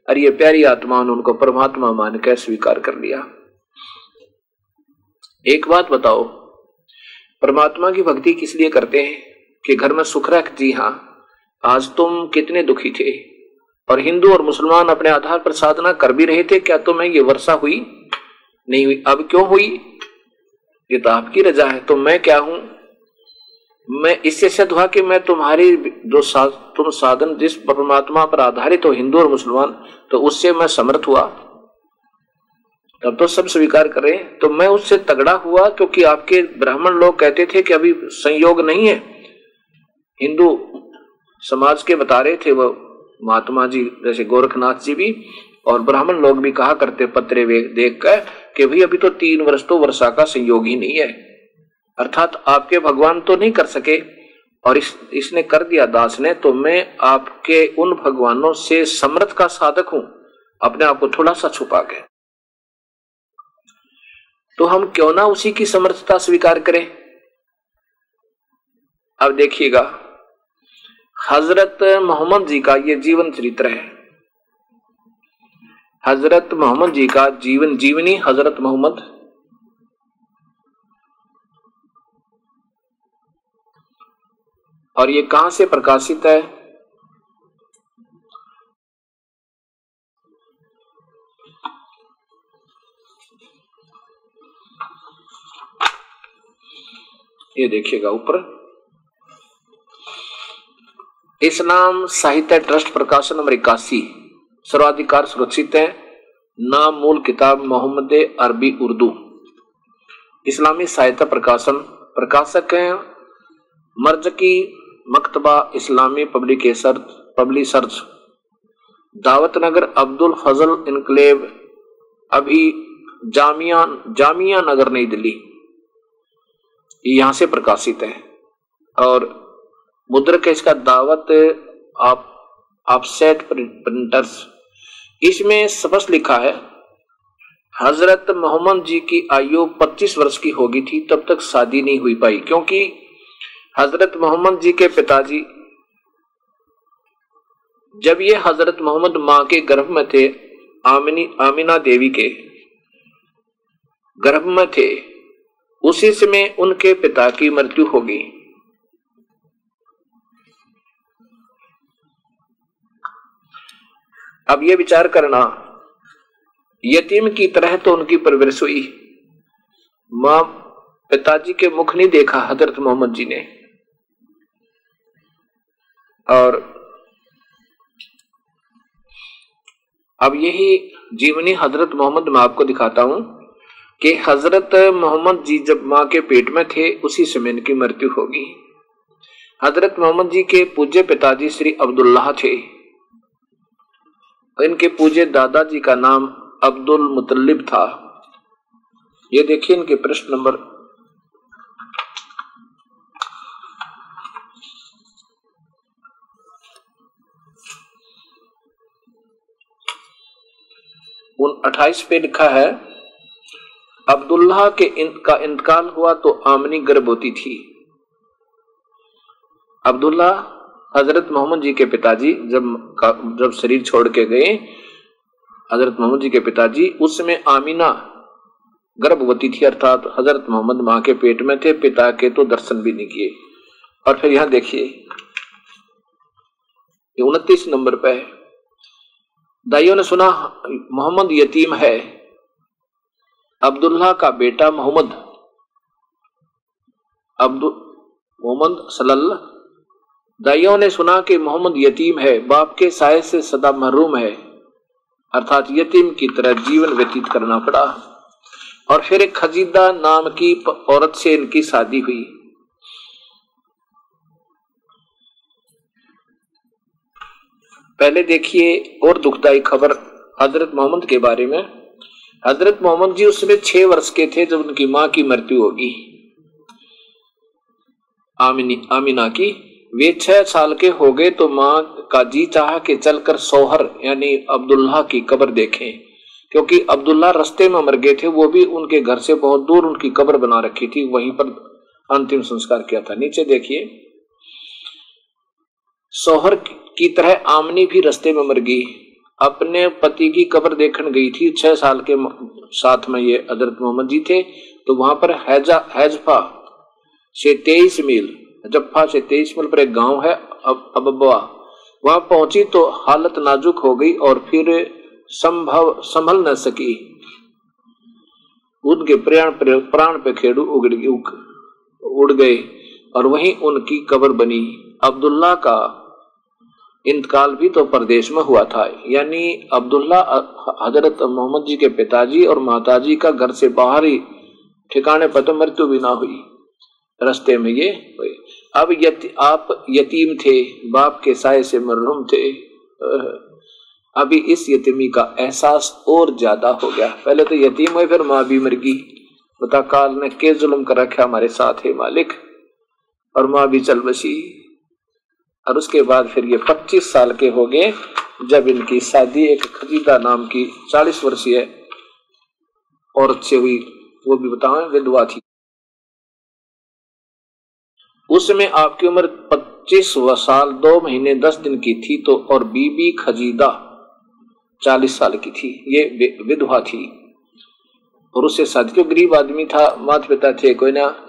और ये प्यारी आत्मा ने उनको परमात्मा मानकर स्वीकार कर लिया। एक बात बताओ, परमात्मा की भक्ति किस लिए करते हैं कि घर में सुख रख? जी हाँ आज तुम कितने दुखी थे? और हिंदू और मुसलमान अपने आधार पर साधना कर भी रहे थे क्या तुम्हें ये वर्षा हुई? नहीं हुई। अब क्यों हुई? ये तो आपकी रजा है। तो मैं क्या हूँ? मैं इससे सिद्ध हुआ कि मैं तुम्हारी जो सा, तुम साधन जिस परमात्मा पर आधारित हो हिंदू और मुसलमान तो उससे मैं समर्थ हुआ। तब तो सब स्वीकार करें तो मैं उससे तगड़ा हुआ क्योंकि आपके ब्राह्मण लोग कहते थे कि अभी संयोग नहीं है। हिंदू समाज के बता रहे थे वो महात्मा जी, जैसे गोरखनाथ जी भी और ब्राह्मण लोग भी कहा करते पत्रे देख कर कि भाई अभी तो तीन वर्ष तो वर्षा का संयोग ही नहीं है। अर्थात आपके भगवान तो नहीं कर सके और इस, इसने कर दिया दास ने तो मैं आपके उन भगवानों से समृद्ध का साधक हूँ। अपने आप को थोड़ा सा छुपा के। तो हम क्यों ना उसी की समर्थता स्वीकार करें? अब देखिएगा हज़रत मोहम्मद जी का ये जीवन चरित्र है। हज़रत मोहम्मद जी का जीवन जीवनी हज़रत मोहम्मद। और ये कहाँ से प्रकाशित है? ये देखिएगा ऊपर। इस्लाम साहित्य ट्रस्ट प्रकाशन नंबर इक्यासी, सर्वाधिकार सुरक्षित है, नाम मूल किताब मोहम्मद अरबी उर्दू। इस्लामी साहित्य प्रकाशन, प्रकाशक हैं मर्ज की मकतबा इस्लामी पब्लिकेशन पब्लिशर्स। दावत नगर अब्दुल फजल इनकलेव अभी जामिया जामिया नगर नई दिल्ली। यहाँ से प्रकाशित है और मुद्रक इसका दावत आप ऑफसेट प्रिंटर्स इसमें स्पष्ट लिखा है, हज़रत मोहम्मद जी की आयु 25 वर्ष की होगी थी, तब तक शादी नहीं हुई पाई, क्योंकि हज़रत मोहम्मद जी के पिताजी, जब ये हज़रत मोहम्मद माँ के गर्भ में थे, आमिनी, आमिना देवी के गर्भ में थे, उसी समय उनके पिता की मृत्यु होगी। अब ये विचार करना, यतीम की तरह तो उनकी परवरिश हुई। माँ पिताजी के मुख नहीं देखा हज़रत मोहम्मद जी ने। और अब यही जीवनी हज़रत मोहम्मद मैं आपको दिखाता हूँ कि हज़रत मोहम्मद जी जब माँ के पेट में थे, उसी समय इनकी मृत्यु होगी। हज़रत मोहम्मद जी के पूज्य पिताजी श्री अब्दुल्लाह थे। इनके पूजे दादाजी का नाम अब्दुल मुतलिब था। ये देखिए इनके प्रश्न नंबर। उन अट्ठाईस पे लिखा है अब्दुल्ला के इनका इंतकाल हुआ तो आमनी गर्भवती थी। अब्दुल्ला हज़रत मोहम्मद जी के पिताजी जब जब शरीर छोड़ के गए, हज़रत मोहम्मद जी के पिताजी, उसमें आमीना गर्भवती थी, अर्थात हज़रत मोहम्मद माँ के पेट में थे, पिता के तो दर्शन भी नहीं किए। और फिर यहाँ देखिए उनतीस नंबर पे दाइयों ने सुना, मोहम्मद यतीम है, अब्दुल्ला का बेटा मोहम्मद अब्दुल मोहम्मद सल्लल्लाह दाइयों ने सुना कि मोहम्मद यतीम है, बाप के साय से सदा महरूम है। अर्थात यतीम की तरह जीवन व्यतीत करना पड़ा। और फिर एक खजीदा नाम की औरत से इनकी शादी हुई। पहले देखिए और दुखदाई खबर हज़रत मोहम्मद के बारे में। हज़रत मोहम्मद जी उसमें छह वर्ष के थे जब उनकी माँ की मृत्यु होगी। आमिनी, आमिना की। वे छह साल के हो गए तो माँ का जी चाह के चलकर सोहर, यानी अब्दुल्ला की कब्र देखें। क्योंकि अब्दुल्ला रस्ते में मर गए थे, वो भी उनके घर से बहुत दूर उनकी कब्र बना रखी थी, वहीं पर अंतिम संस्कार किया था। नीचे देखिए। सोहर की तरह आमनी भी रस्ते में मर गई। अपने पति की कब्र देखने गई थी। छह साल के साथ में ये हज़रत मोहम्मद जी थे तो वहाँ पर हैजा, हैजफा से तेईस मील जफ्फा से तेईस मील पर एक गाँव है, अब अबवा वहाँ पहुँची तो हालत नाजुक हो गई और फिर संभव, संभल न सकी। उनके प्राण प्राण पे खेड़ू उगड़ उड़ गए और वहीं उनकी कब्र बनी। अब्दुल्ला का इंतकाल भी तो प्रदेश में हुआ था। यानी अब्दुल्ला हज़रत मोहम्मद जी के पिताजी और माताजी का घर से बाहर ही ठिकाने पर तो मृत्यु भी ना हुई। रस्ते में ये हुए। अब यति, आप यतीम थे बाप के साय से मरहूम थे। अभी इस यतीमी का एहसास और ज़्यादा हो गया। पहले तो यतीम हुए फिर माँ भी मर गई। बता काल ने के जुल्म कर रखा हमारे साथ है मालिक? और माँ भी चल बसी। और उसके बाद फिर ये 25 साल के हो गए जब इनकी शादी एक खजीदा नाम की 40 वर्षीय औरत से हुई। वो भी बताओ विधवा थी। उसमें आपकी उम्र 25 साल, दो महीने, दस दिन की थी तो और बीबी खजीदा चालीस साल की थी। ये विधवा थी। और उससे शादी, क्यों गरीब आदमी था माता पिता थे, कोई ना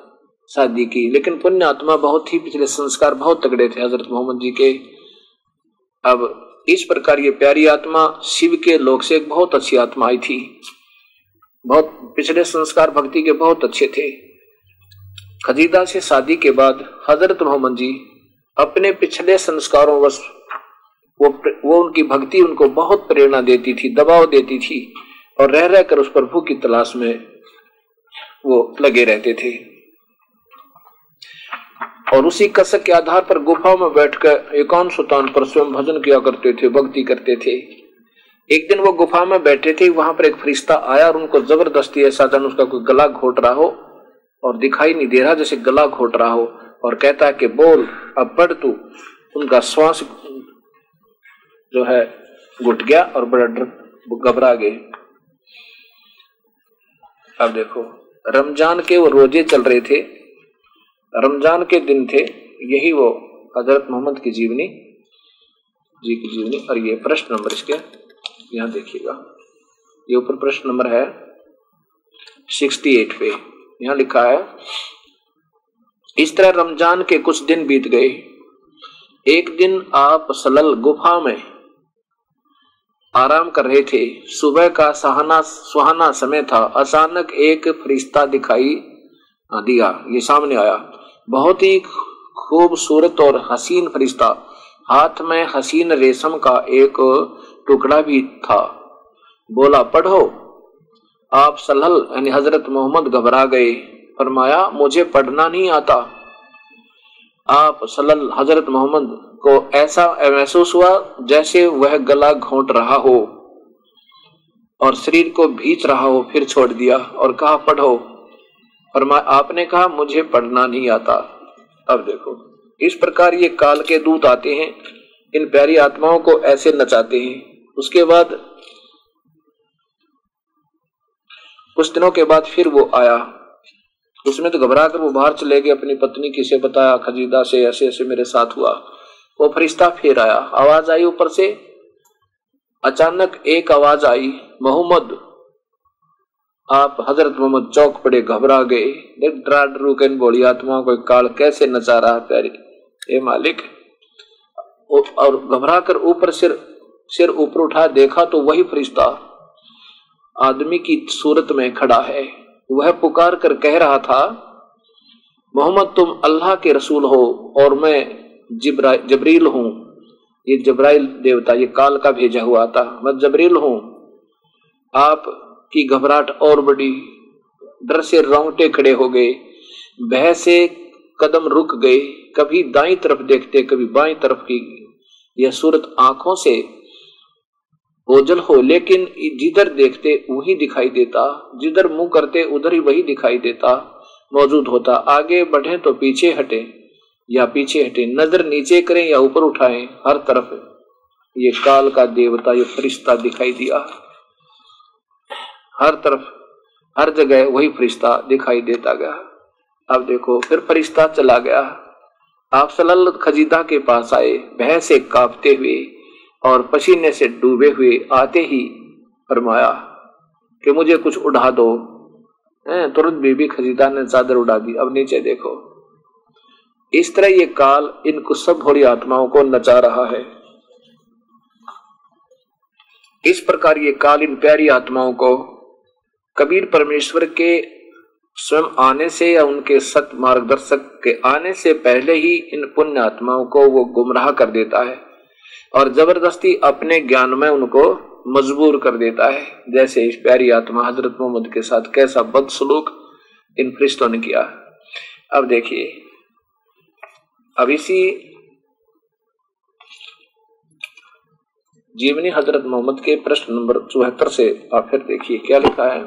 शादी की। लेकिन पुण्य आत्मा बहुत ही पिछले संस्कार बहुत तगड़े थे, हज़रत मोहम्मद जी के। अब इस प्रकार ये प्यारी आत्मा, शिव के लोग से एक बहुत अच्छी आत्मा आई थी। बहुत, पिछले संस्कार भक्ति के बहुत अच्छे थे। खजीदा से शादी के बाद हज़रत मोहम्मद जी अपने पिछले संस्कारों व वो वो उनकी भक्ति उनको बहुत प्रेरणा देती थी, दबाव देती थी और रह रहकर उस प्रभु की तलाश में वो लगे रहते थे। और उसी कसक के आधार पर गुफा में बैठकर एकांत सुतान पर स्वयं भजन किया करते थे, भक्ति करते थे। एक दिन वो गुफा में बैठे थे, वहाँ पर एक फरिश्ता आया और उनको ज़बरदस्ती ऐसा जन उसका कोई गला घोट रहा हो। और दिखाई नहीं दे रहा जैसे गला घोट रहा हो और कहता है कि बोल, अब पढ़ तू। उनका श्वास जो है घुट गया और बड़ा डर घबरा गए। अब देखो, रमज़ान के वो रोज़े चल रहे थे। रमज़ान के दिन थे, यही वो हज़रत मोहम्मद की जीवनी, जी की जीवनी। और ये प्रश्न नंबर इसके, यहाँ देखिएगा। ये ऊपर प्रश्न नंबर है, सिक्सटी एट पे। यहाँ लिखा है, इस तरह रमज़ान के कुछ दिन बीत गए। एक दिन आप सलल गुफा में आराम कर रहे थे। सुबह का सहाना, सुहाना समय था। अचानक एक फरिश्ता दिखाई दिया। ये सामने आया। बहुत ही खूबसूरत और हसीन फरिश्ता। हाथ में हसीन रेशम का एक टुकड़ा भी था। बोला, पढ़ो। आप सलहल, यानी हज़रत मोहम्मद घबरा गए। फरमाया, मुझे पढ़ना नहीं आता। आप सलल हज़रत मोहम्मद को ऐसा महसूस हुआ जैसे वह गला घोंट रहा हो और शरीर को भीच रहा हो, फिर छोड़ दिया और कहा, पढ़ो। फरमा आपने कहा, मुझे पढ़ना नहीं आता। अब देखो, इस प्रकार ये काल के दूत आते हैं। इन प्यारी आत्माओं को ऐसे नचाते हैं। उसके बाद कुछ दिनों के बाद फिर वो आया। उसने तो घबरा कर वो बाहर चले गए। अपनी पत्नी किसे बताया? खजीदा से ऐसे ऐसे मेरे साथ हुआ। वो फरिश्ता फिर आया। आवाज़ आई ऊपर से। अचानक एक आवाज़ आई। मोहम्मद, आप हज़रत मोहम्मद चौक पड़े घबरा गए। डरा डरू के बोली आत्माओं को काल कैसे नचा रहा प्यारी। हे मालिक और घबरा कर ऊपर सिर सिर ऊपर उठा, देखा तो वही फरिश्ता। आदमी की सूरत में खड़ा है। वह पुकार कर कह रहा था, मोहम्मद, तुम अल्लाह के रसूल हो और मैं जिब्रा, जबरील हूँ। ये जबराइल देवता, ये काल का भेजा हुआ था मैं जबरील हूँ। आप की घबराहट और बड़ी, डर से रोंगटे खड़े हो गए। बह से कदम रुक गए। कभी दाई तरफ़ देखते, कभी बाई तरफ़ की। यह सूरत आँखों से ओझल हो, लेकिन जिधर देखते वही दिखाई देता, जिधर मुँह करते उधर ही वही दिखाई देता, मौजूद होता। आगे बढ़े तो पीछे हटे, या पीछे हटे, नज़र नीचे करें या ऊपर उठाएँ, हर तरफ़। ये काल का देवता, ये फरिश्ता दिखाई दिया। हर तरफ़, हर जगह वही फरिश्ता दिखाई देता गया। अब देखो, फिर फरिश्ता चला गया। आप सलल खजीदा के पास आए भय से कांपते हुए और पसीने से डूबे हुए आते ही फरमाया कि मुझे कुछ उड़ा दो। तुरंत बीबी खजीदा ने चादर उड़ा दी। अब नीचे देखो। इस तरह ये काल इन सब भोली आत्माओं को नचा रहा है। इस प्रकार ये काल इन प्यारी आत्माओं को कबीर परमेश्वर के स्वयं आने से या उनके सत मार्गदर्शक के आने से पहले ही इन पुण्य आत्माओं को वो गुमराह कर देता है। और ज़बरदस्ती अपने ज्ञान में उनको मजबूर कर देता है। जैसे इस प्यारी आत्मा हज़रत मोहम्मद के साथ कैसा बदसलूक इन फरिश्तों ने किया। अब देखिए, अब इसी जीवनी हज़रत मोहम्मद के प्रश्न नंबर चौहत्तर से आप फिर देखिए, क्या लिखा है?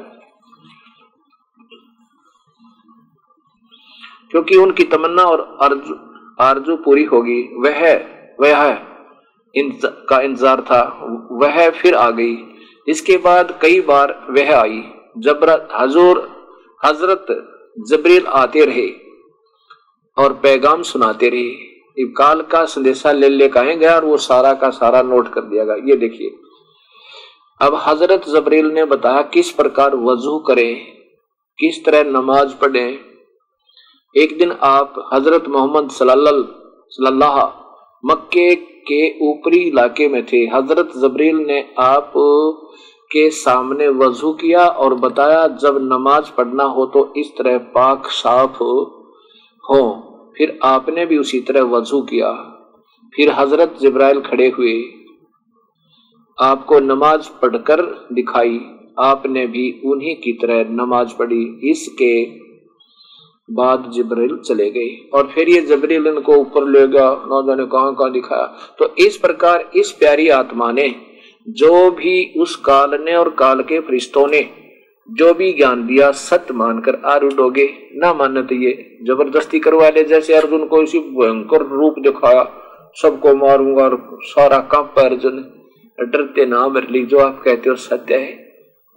क्योंकि उनकी तमन्ना और आरज़ू पूरी होगी, वह वह है। का इंतज़ार था। वह फिर आ गई। इसके बाद कई बार वह आई। जबरत हजूर, हज़रत जबरील आते रहे और पैगाम सुनाते रहे। काल का संदेशा ले ले कहे गया और वो सारा का सारा नोट कर दिया गया। ये देखिए। अब हज़रत जबरील ने बताया किस प्रकार वज़ू करें, किस तरह नमाज़ पढ़े। एक दिन आप हज़रत मोहम्मद सल्लल्लाहु मक्के के ऊपरी इलाके में थे। हज़रत जबरील ने आप के सामने वज़ू किया और बताया, जब नमाज़ पढ़ना हो तो इस तरह पाक साफ़ हो। फिर आपने भी उसी तरह वज़ू किया। फिर हज़रत जब्राइल खड़े हुए। आपको नमाज़ पढ़कर दिखाई। आपने भी उन्हीं की तरह नमाज़ पढ़ी। इसके बाद जबरील चले गए और फिर ये जबरील इनको ऊपर ले गया। ना जाने कहाँ कहाँ दिखाया। तो इस प्रकार इस प्यारी आत्मा ने, जो भी उस काल ने और काल के फरिश्तों ने, जो भी ज्ञान दिया, सत्य मानकर आरूढ़ गए। ना मानने तो ये, ज़बरदस्ती करवा ले। जैसे अर्जुन को इसी भयंकर रूप दिखाया, सबको मारूँगा और सारा काँप अर्जुन। डरते ना मरली, जो आप कहते हो सत्य है।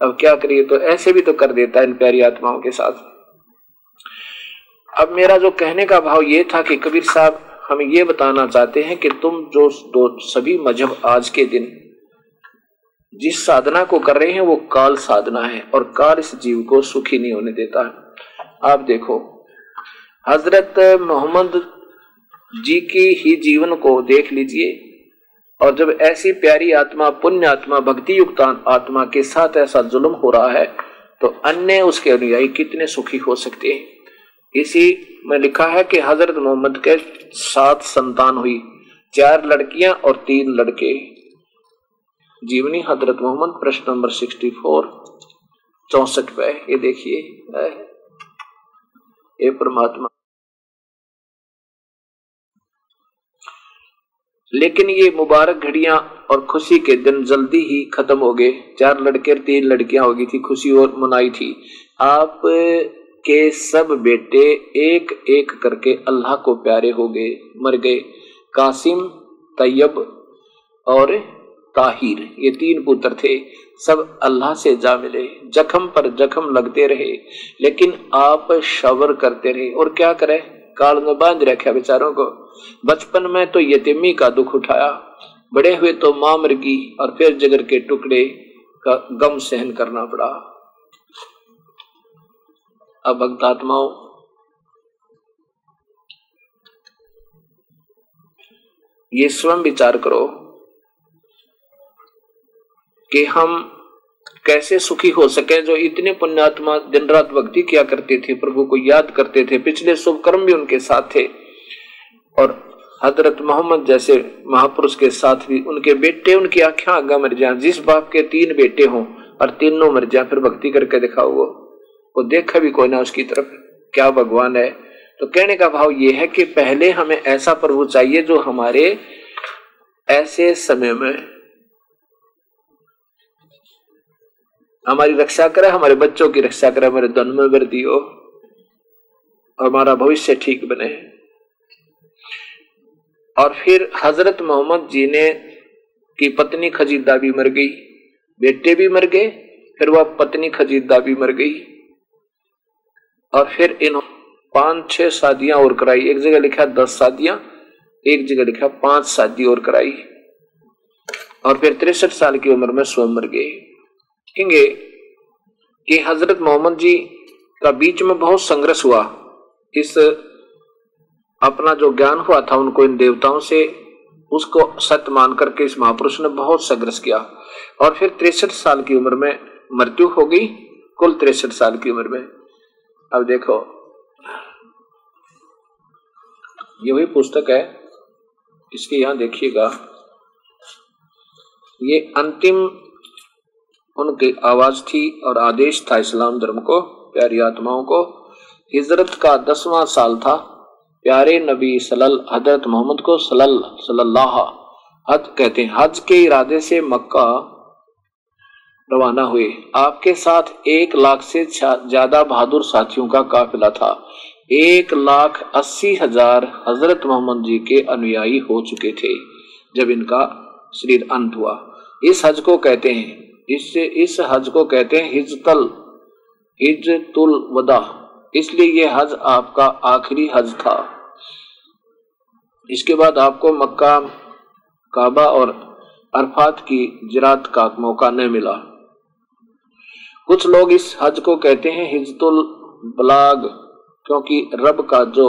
अब क्या करिए? तो ऐसे भी तो कर देता है इन प्यारी आत्माओं के साथ। अब मेरा जो कहने का भाव ये था कि कबीर साहब, हम ये बताना चाहते हैं कि तुम जो दो सभी मज़हब आज के दिन जिस साधना को कर रहे हैं, वो काल साधना है और काल इस जीव को सुखी नहीं होने देता। है आप देखो, हज़रत मोहम्मद जी की ही जीवन को देख लीजिए और जब ऐसी प्यारी आत्मा, पुण्य आत्मा भक्ति युक्त आत्मा के साथ ऐसा जुल्म हो रहा है तो अन्य उसके अनुयायी कितने सुखी हो सकते हैं? इसी में लिखा है कि हज़रत मोहम्मद के सात संतान हुई, चार लड़कियाँ और तीन लड़के। जीवनी हज़रत मोहम्मद, प्रश्न नंबर सिक्सटी फोर चौसठ पे। ये देखिए ये परमात्मा। लेकिन ये मुबारक घड़ियाँ और खुशी के दिन जल्दी ही खत्म हो गए। चार लड़के और तीन लड़कियाँ हो गई थी, खुशी और मनाई थी। आप के सब बेटे एक एक करके अल्लाह को प्यारे हो गए, मर गए। कासिम, तैयब और ताहिर, ये तीन पुत्र थे। सब अल्लाह से जा मिले, जख्म पर जख्म लगते रहे, लेकिन आप शवर करते रहे। और क्या करे? काल में बाँध रखा बेचारों को। बचपन में तो यतीमी का दुख उठाया। बड़े हुए तो माँ मरगी और फिर जगर के टुकड़े का गम सहन करना पड़ा। अब भक्तात्माओं ये स्वयं विचार करो कि हम कैसे सुखी हो सके जो इतने पुण्यात्मा दिन रात भक्ति किया करते थे, प्रभु को याद करते थे, पिछले शुभ कर्म भी उनके साथ थे। और हज़रत मोहम्मद जैसे महापुरुष के साथ भी उनके बेटे, उनकी आँखें आगा मर जाए। जिस बाप के तीन बेटे हों, और तीनों मर जाए, फिर भक्ति करके दिखाओ वो। वो देखा भी कोई ना उसकी तरफ़, क्या भगवान है? तो कहने का भाव ये है कि पहले हमें ऐसा प्रभु चाहिए जो हमारे ऐसे समय में हमारी रक्षा करे, हमारे बच्चों की रक्षा करे, हमारे धन में वृद्धि हो, हमारा भविष्य ठीक बने। और फिर हज़रत मोहम्मद जी ने की पत्नी खजीदा भी मर गई, बेटे भी मर गए, फिर वह पत्नी खजीदा भी मर गई। और फिर इन पाँच, छह शादियाँ और कराई। एक जगह लिखा दस शादियाँ, एक जगह लिखा पाँच शादी और कराई। और फिर तिरसठ साल की उम्र में स्वयं गए। देखेंगे कि हज़रत मोहम्मद जी का बीच में बहुत संघर्ष हुआ। इस अपना जो ज्ञान हुआ था उनको इन देवताओं से, उसको सत्य मान करके इस महापुरुष ने बहुत संघर्ष किया। और फिर तिरसठ साल की उम्र में मृत्यु हो गई, कुल तिरसठ साल की उम्र में। अब देखो। ये वही पुस्तक है, इसके यहाँ देखिएगा। ये अंतिम उनकी आवाज़ थी और आदेश था इस्लाम धर्म को, प्यारी आत्माओं को। हिजरत का दसवां साल था। प्यारे नबी सलल हज़रत मोहम्मद को सलल सल्लाह हज कहते हैं। हज के इरादे से मक्का रवाना हुए। आपके साथ एक लाख से ज़्यादा बहादुर साथियों का काफिला था। एक लाख अस्सी हज़ार हज़रत मोहम्मद जी के अनुयायी हो चुके थे, जब इनका शरीर अंत हुआ। इस हज को कहते हैं, इससे, इस हज को कहते हैं हिजतल, हिजतुल वदा। इसलिए ये हज आपका आखिरी हज था। इसके बाद आपको मक्का, काबा और अरफात की जिरात का मौका न मिला। कुछ लोग इस हज को कहते हैं हिजतुल बलाग, क्योंकि रब का जो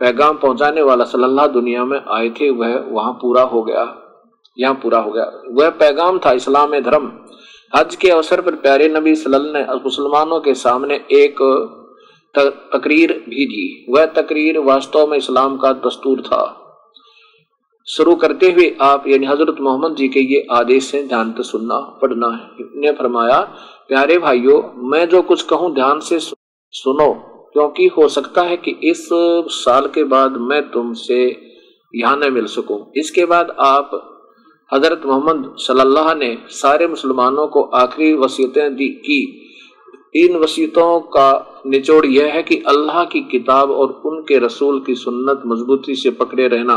पैगाम पहुँचाने वाला सल्लल्लाह दुनिया में आए थे, वह वहाँ पूरा हो गया, यहाँ पूरा हो गया। वह पैगाम था इस्लाम धर्म। हज के अवसर पर प्यारे नबी सल्लल्लाहु ने मुसलमानों के सामने एक तकरीर भी दी। वह तकरीर वास्तव में इस्लाम का दस्तूर था। शुरू करते हुए आप, यानी हज़रत मोहम्मद जी के ये आदेश से ध्यान सुनना, पढ़ना है। ने फरमाया, प्यारे भाइयों, मैं जो कुछ कहूँ ध्यान से सुनो, क्योंकि हो सकता है कि इस साल के बाद मैं तुमसे यहाँ न मिल सकूँ। इसके बाद आप, हज़रत मोहम्मद सल्लल्लाहु ने सारे मुसलमानों को आखिरी वसीयतें दी की, इन वसीयतों का निचोड़ यह है कि अल्लाह की किताब और उनके रसूल की सुन्नत मजबूती से पकड़े रहना।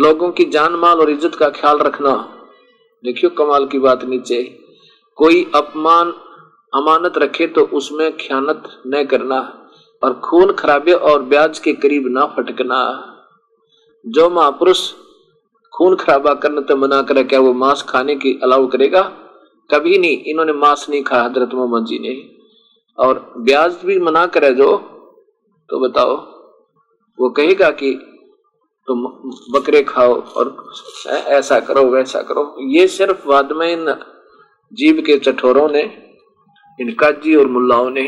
लोगों की जान माल और इज़्ज़त का ख्याल रखना। देखियो, कमाल की बात नीचे। कोई अपमान, अमानत रखे तो उसमें ख्यानत न करना और खून खराबे और ब्याज के करीब ना फटकना। जो महापुरुष खून खराबा करने तो मना करे, क्या वो मांस खाने की अलाउ करेगा? कभी नहीं, इन्होंने मांस नहीं खाया, हज़रत मोहम्मद जी ने। और ब्याज भी मना करे जो तो बताओ, वो कहेगा कि तुम बकरे खाओ और ऐसा करो, वैसा करो। ये सिर्फ़ बाद में इन जीव के चठोरों ने इन काजी और मुल्लाओं ने,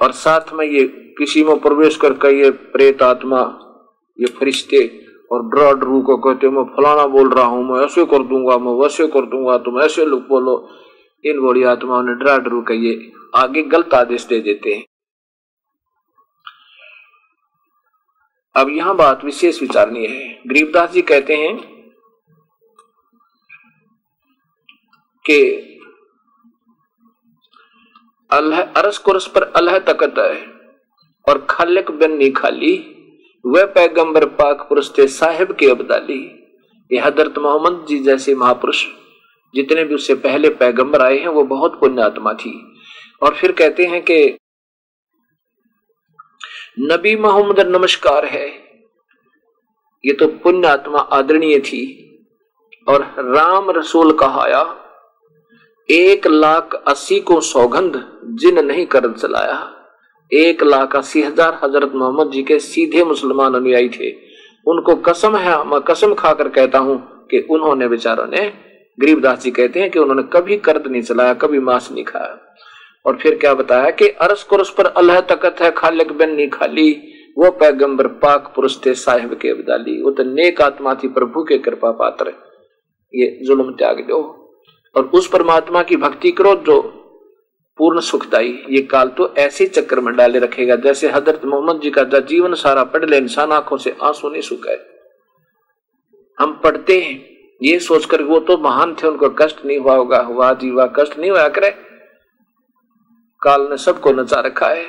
और साथ में ये किसी में प्रवेश करके ये प्रेत आत्मा, ये फरिश्ते और ड्रा ड्रू को कहते मैं फलाना बोल रहा हूँ, मैं ऐसे कर दूँगा, मैं वैसे कर दूँगा, तुम ऐसे लोग बोलो। इन बोली आत्माओं ने डरा डरू के ये आगे गलत आदेश दे देते हैं। अब यहाँ बात विशेष विचारनीय है। गरीबदास जी कहते हैं कि अल्लाह अरस कुरस पर अल्लाह तकत है और खालिक बन्नी खाली वह पैगंबर पाक पुरुष थे साहिब के अबदाली। ये हज़रत मोहम्मद जी जैसे महापुरुष, जितने भी उससे पहले पैगंबर आए हैं, वो बहुत पुण्य आत्मा थी। और फिर कहते हैं कि नबी मोहम्मद नमस्कार है। ये तो पुण्य आत्मा आदरणीय थी और राम रसूल कहाया, एक लाख अस्सी को सौगंध जिन नहीं कर चलाया एक लाख अस्सी हज़ार हज़रत मोहम्मद जी के सीधे मुसलमान अनुयायी थे। उनको कसम है, मैं कसम खाकर कहता हूँ कि उन्होंने बेचारों ने गरीबदास जी कहते हैं कि उन्होंने कभी कर्द नहीं चलाया, कभी मांस नहीं खाया। और फिर क्या बताया कि अरस कुरस पर अल्लाह तकत है, खालिक बिन नहीं खाली। वो पैगंबर पाक पुरुष थे, साहिब के अबदाली। वो तो नेक आत्मा थी, प्रभु के कृपा पात्र। ये जुल्म त्याग दो। और उस परमात्मा की भक्ति करो जो पूर्ण सुखदाई ये काल तो ऐसे चक्कर में डाले रखेगा, जैसे हज़रत मोहम्मद जी का जीवन सारा पढ़ ले, इंसान आँखों से आँसू नहीं सुखाए। हम पढ़ते हैं। ये सोचकर वो तो महान थे, उनको कष्ट नहीं हुआ होगा। हुआ जी वाह कष्ट नहीं हुआ करे। काल ने सबको नचा रखा है।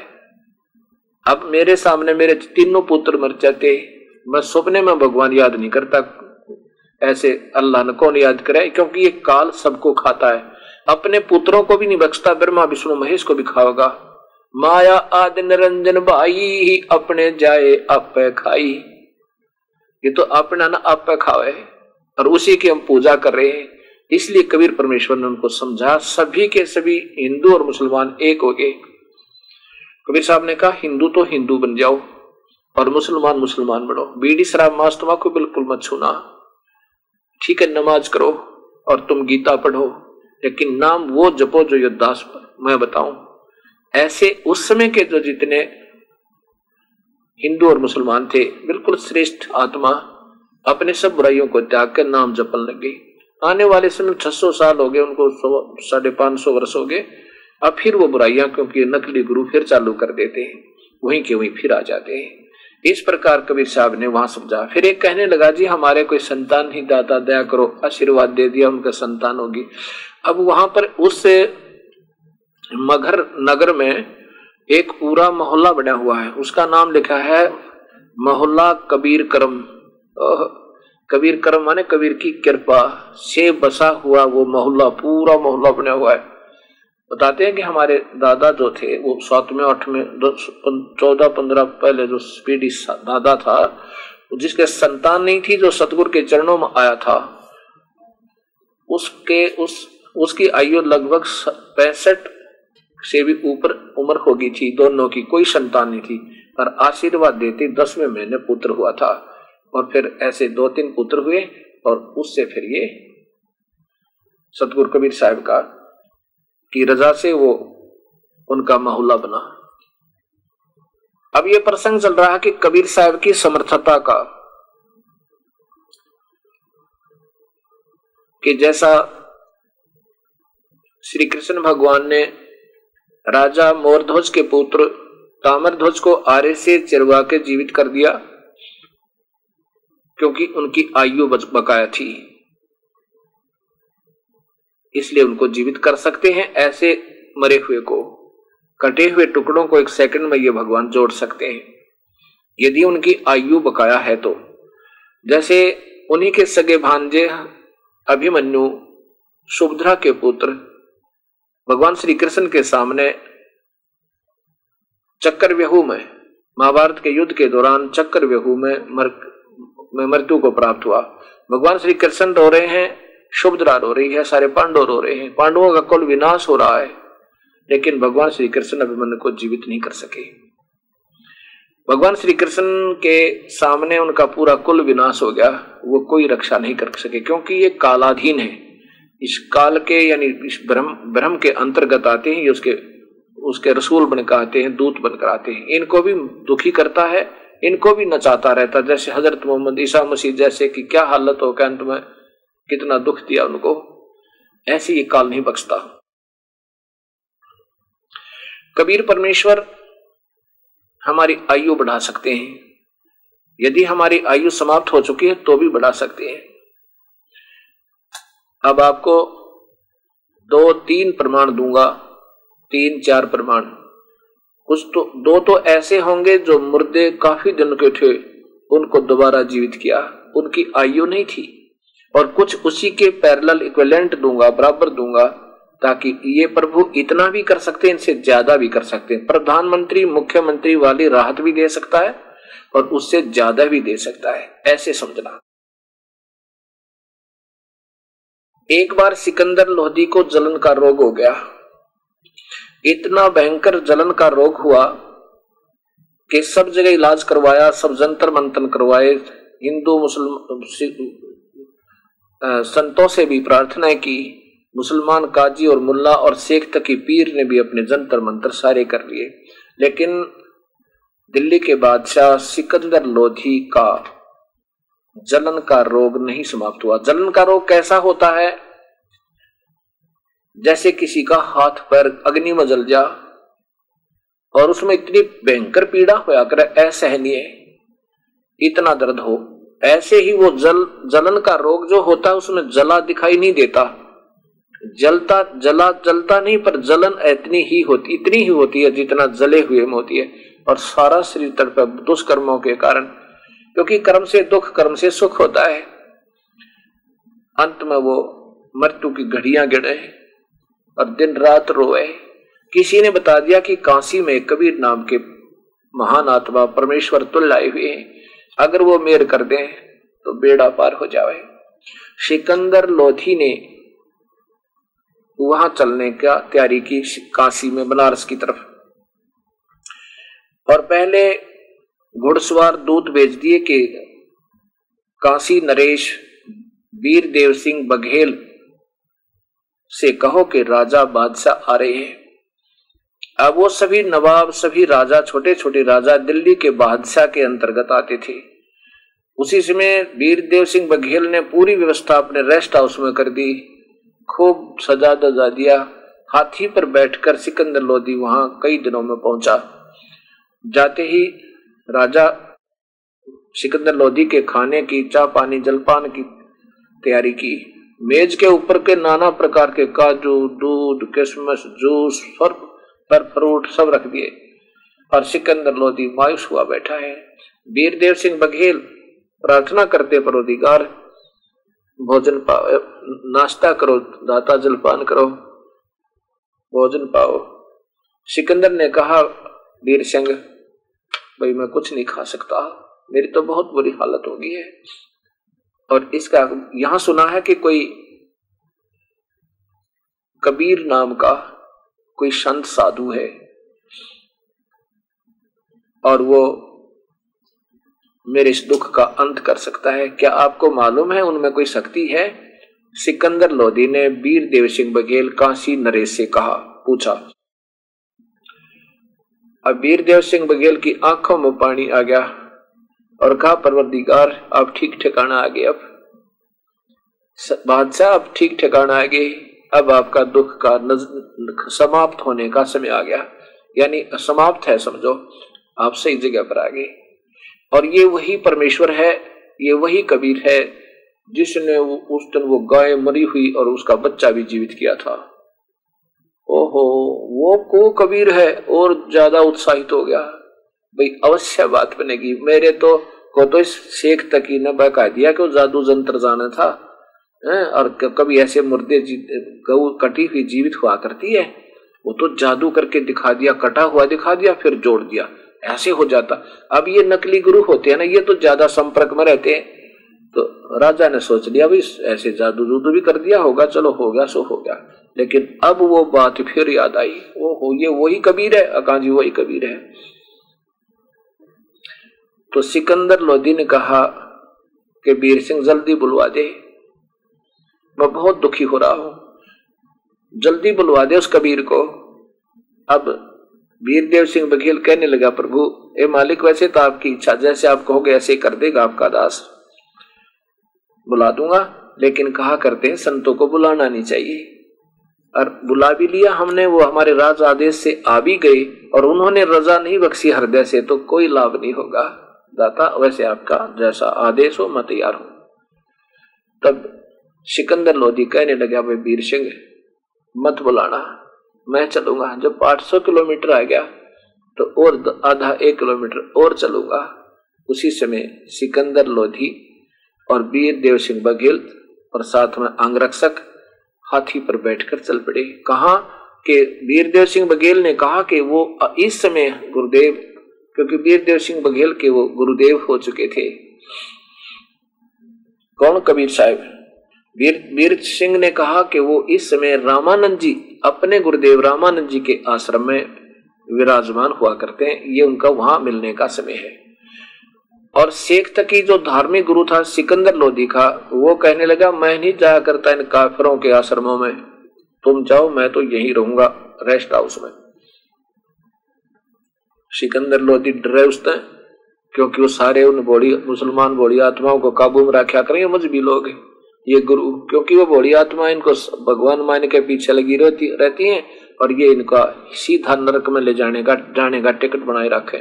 अब मेरे सामने मेरे तीनों पुत्र मर जाते, मैं सपने में भगवान याद नहीं करता। ऐसे अल्लाह ने कौन याद करे क्योंकि ये काल सबको खाता है। अपने पुत्रों को भी नहीं बख्शता, ब्रह्मा, विष्णु, महेश को भी खाओगा। माया आदि निरंजन भाई ही अपने जाए आप खाई। ये तो अपना ना आप खावे, और उसी की हम पूजा कर रहे हैं। इसलिए कबीर परमेश्वर ने उनको समझा, सभी के सभी हिंदू और मुसलमान एक हो गए। कबीर साहब ने कहा, हिंदू तो हिंदू बन जाओ और मुसलमान मुसलमान बनो। बीड़ी शराब मांस को बिल्कुल मत छूना। ठीक है, नमाज़ करो और तुम गीता पढ़ो, लेकिन नाम वो जपो जो युद्धास मैं बताऊँ, ऐसे उस समय के जो जितने हिंदू और मुसलमान थे, बिल्कुल श्रेष्ठ आत्मा अपने सब बुराइयों को त्याग कर नाम जपन लगे आने वाले समय छह सौ साल हो गए, उनको साढ़े पाँच सौ वर्ष हो गए। अब फिर वो बुराइयाँ, क्योंकि नकली गुरु फिर चालू कर देते हैं। वहीं के वहीं फिर आ जाते हैं। इस प्रकार कबीर साहब ने वहाँ समझा। फिर एक कहने लगा, जी, हमारे कोई संतान ही दाता, दया करो, आशीर्वाद दे दिया, उनका संतान होगी। अब वहाँ पर उस मगर, नगर में एक पूरा मोहल्ला बना हुआ है। उसका नाम लिखा है मोहल्ला कबीर करम। कबीर कर्म माने कबीर की कृपा से बसा हुआ वो मोहल्ला, पूरा मोहल्ला बना हुआ है। बताते हैं कि हमारे दादा जो थे, वो सातवें, आठवें चौदह, पंद्रह, पहले जो पीढ़ी दादा था जिसके संतान नहीं थी, जो सतगुरु के चरणों में आया था, उसके, उस, उसकी आयु लगभग पैंसठ से भी ऊपर उम्र होगी थी, दोनों की, कोई संतान नहीं थी, पर आशीर्वाद देते दसवें महीने पुत्र हुआ था। और फिर ऐसे दो तीन पुत्र हुए और उससे फिर ये सतगुरु कबीर साहब का, की रजा से वो उनका माहौला बना। अब ये प्रसंग चल रहा है कि कबीर साहब की समर्थता का, कि जैसा श्री कृष्ण भगवान ने राजा मोरध्वज के पुत्र तामरध्वज को आर्य से चिरवा के जीवित कर दिया क्योंकि उनकी आयु बकाया थी। इसलिए उनको जीवित कर सकते हैं ऐसे मरे हुए को। कटे हुए टुकड़ों को एक सेकंड में ये भगवान जोड़ सकते हैं। यदि उनकी आयु बकाया है तो। जैसे उन्हीं के सगे भांजे अभिमन्यु सुभद्रा के पुत्र भगवान श्री कृष्ण के सामने चक्कर व्यहू में, महाभारत के युद्ध के दौरान चक्कर व्यहू में मर में मृत्यु को प्राप्त हुआ। भगवान श्री कृष्ण रो रहे हैं शुभद्रा रो रही है, सारे पांडव रो रहे हैं। पांडवों का कुल विनाश हो रहा है, लेकिन भगवान श्री कृष्ण अभिमन्यु को जीवित नहीं कर सके। भगवान श्री कृष्ण के सामने उनका पूरा कुल विनाश हो गया, वो कोई रक्षा नहीं कर सके, क्योंकि ये कालाधीन है। इस काल के, यानी इस ब्रह्म ब्रह्म के अंतर्गत आते हैं, ये उसके उसके रसूल बनकर आते हैं, दूत बनकर आते हैं। इनको भी दुखी करता है इनको भी नचाता रहता, जैसे हज़रत मोहम्मद ईसा मसीह जैसे कि क्या हालत हो अंत में कितना दुख दिया उनको। ऐसी ये काल नहीं बख्शता। कबीर परमेश्वर हमारी आयु बढ़ा सकते हैं। यदि हमारी आयु समाप्त हो चुकी है तो भी बढ़ा सकते हैं। अब आपको दो तीन प्रमाण दूँगा तीन चार प्रमाण। कुछ तो दो तो ऐसे होंगे जो मुर्दे काफ़ी दिन के थे, उनको दोबारा जीवित किया। उनकी आयु नहीं थी। और कुछ उसी के पैरेलल इक्विवेलेंट दूँगा, बराबर दूँगा, ताकि ये प्रभु इतना भी कर सकते हैं इनसे ज़्यादा भी कर सकते। हैं प्रधानमंत्री, मुख्यमंत्री वाली राहत भी दे सकता है, और उससे ज़्यादा भी दे सकता है। ऐसे समझना। एक बार सिकंदर लोधी को जलन का रोग हो गया। इतना भयंकर जलन का रोग हुआ कि सब जगह इलाज करवाया, सब जंतर मंथन करवाए। हिंदू मुसलमान संतों से भी प्रार्थना की। मुसलमान काजी और मुल्ला और शेख तकी पीर ने भी अपने जंतर मंत्र सारे कर लिए। लेकिन दिल्ली के बादशाह सिकंदर लोधी का जलन का रोग नहीं समाप्त हुआ। जलन का रोग कैसा होता है? जैसे किसी का हाथ पैर अग्नि में जल जा और उसमें इतनी भयंकर पीड़ा होया कर, असहनीय, इतना दर्द हो, ऐसे ही वो जल, जलन का रोग जो होता है उसमें जला दिखाई नहीं देता। जलता, जला, जलता नहीं, पर जलन इतनी ही होती, इतनी ही होती है जितना जले हुए में होती है। और सारा शरीर तड़प दुष्कर्मों के कारण, क्योंकि कर्म से दुख, कर्म से सुख होता है। अंत में वो मृत्यु की घड़ियाँ गिरे और दिन रात रोए। किसी ने बता दिया कि काशी में कबीर नाम के महान आत्मा परमेश्वर तुल आए हुए हैं। अगर वो मेर कर दें तो बेड़ा पार हो जाए सिकंदर लोधी ने वहाँ चलने का तैयारी की काशी में बनारस की तरफ़। और पहले घुड़सवार दूत भेज दिए कि काशी नरेश वीर देव सिंह बघेल से कहो कि राजा बादशाह आ रहे हैं। अब वो सभी नवाब, सभी राजा छोटे छोटे राजा दिल्ली के बादशाह के अंतर्गत आते थे। उसी समय वीर देव सिंह बघेल ने पूरी व्यवस्था अपने रेस्ट हाउस में कर दी। खूब सजा दजा दिया। हाथी पर बैठकर सिकंदर लोधी वहाँ कई दिनों में पहुँचा। जाते ही राजा सिकंदर लोधी के खाने की चाय पानी, जलपान की तैयारी की। मेज के ऊपर के नाना प्रकार के काजू, दूध, किशमिश, जूस फर पर फ्रूट सब रख दिए। और सिकंदर लोधी मायूस हुआ बैठा है। वीरदेव सिंह बघेल प्रार्थना करते परोधिकार, भोजन पाओ, नाश्ता करो, दाता जलपान करो, भोजन पाओ। सिकंदर ने कहा, वीर सिंह, भाई मैं कुछ नहीं खा सकता। मेरी तो बहुत बुरी हालत हो गई है। और इसका, यहाँ सुना है कि कोई कबीर नाम का कोई संत साधु है और वो मेरे इस दुख का अंत कर सकता है। क्या आपको मालूम है उनमें कोई शक्ति है? सिकंदर लोधी ने वीर देव सिंह बघेल काशी नरेश से कहा, पूछा। अब वीर देव सिंह बघेल की आँखों में पानी आ गया। और कहा, परवरदिगार, आप ठीक ठिकाना आ गए अब। बादशाह अब ठीक ठिकाना आ गए। अब आपका दुख का समाप्त होने का समय आ गया। यानी समाप्त है, समझो। आप सही जगह पर आ गए। और ये वही परमेश्वर है, ये वही कबीर है, जिसने उस दिन वो गाय मरी हुई और उसका बच्चा भी जीवित किया था। ओहो, वो को कबीर है और ज़्यादा उत्साहित हो गया। भाई, अवश्य बात बनेगी। मेरे तो को तो इस शेख तक ने बहका दिया कि वो जादू जंत्र जाना था, है? और कभी ऐसे मुर्दे गऊ कटी हुई जीवित हुआ करती है। वो तो जादू करके दिखा दिया, कटा हुआ दिखा दिया, फिर जोड़ दिया। ऐसे हो जाता। अब ये नकली गुरु होते हैं ना, ये तो ज़्यादा संपर्क में रहते हैं। तो राजा ने सोच लिया भाई ऐसे जादू जूदू भी कर दिया होगा, चलो हो गया, सो हो गया। लेकिन अब वो बात फिर याद आई। वो ये वही कबीर है, अकाजी, वही कबीर है। तो सिकंदर लोधी ने कहा कि बीर सिंह जल्दी बुलवा दे। मैं बहुत दुखी हो रहा हूँ। जल्दी बुलवा दे उस कबीर को। अब वीरदेव सिंह बघेल कहने लगा, प्रभु, ए मालिक, वैसे तो आपकी इच्छा जैसे आप कहोगे, ऐसे कर देगा आपका दास। बुला दूँगा, लेकिन कहा करते हैं, संतों को बुलाना नहीं चाहिए। और बुला भी लिया हमने, वो हमारे राज आदेश से आ भी गए, और उन्होंने रजा नहीं बख्शी हृदय से तो कोई लाभ नहीं होगा। दाता, वैसे आपका जैसा आदेश हो, मैं तैयार हूँ। तब सिकंदर लोधी कहने लगे भाई वीर सिंह, मत बुलाना, मैं चलूँगा। जब 800 किलोमीटर आ गया तो और आधा एक किलोमीटर और चलूँगा। उसी समय सिकंदर लोधी और वीर देव सिंह बघेल और साथ में अंगरक्षक हाथी पर बैठकर चल पड़े। कहा कि वीरदेव सिंह बघेल ने कहा कि वो इस समय गुरुदेव क्योंकि वीरदेव सिंह बघेल के वो गुरुदेव हो चुके थे। कौन कबीर साहब? वीर वीर सिंह ने कहा कि वो इस समय रामानंद जी, अपने गुरुदेव रामानंद जी के आश्रम में विराजमान हुआ करते हैं। ये उनका वहाँ मिलने का समय है। और शेख तकी जो धार्मिक गुरु था, सिकंदर लोधी का, वो कहने लगा, मैं नहीं जाया करता इन काफिरों के आश्रमों में। तुम जाओ, मैं तो यही रहूँगा रेस्ट हाउस में। सिकंदर लोधी डरे उसने, क्योंकि वो सारे उन बोड़ी, मुसलमान बोड़ी आत्माओं को काबू में रखा करेंगे मजहबी लोग ये गुरु, क्योंकि वो बोड़ी आत्मा इनको भगवान मान के पीछे लगी रहती रहती हैं, और ये इनका सीधा नरक में ले जाने का जाने का टिकट बनाए रखे।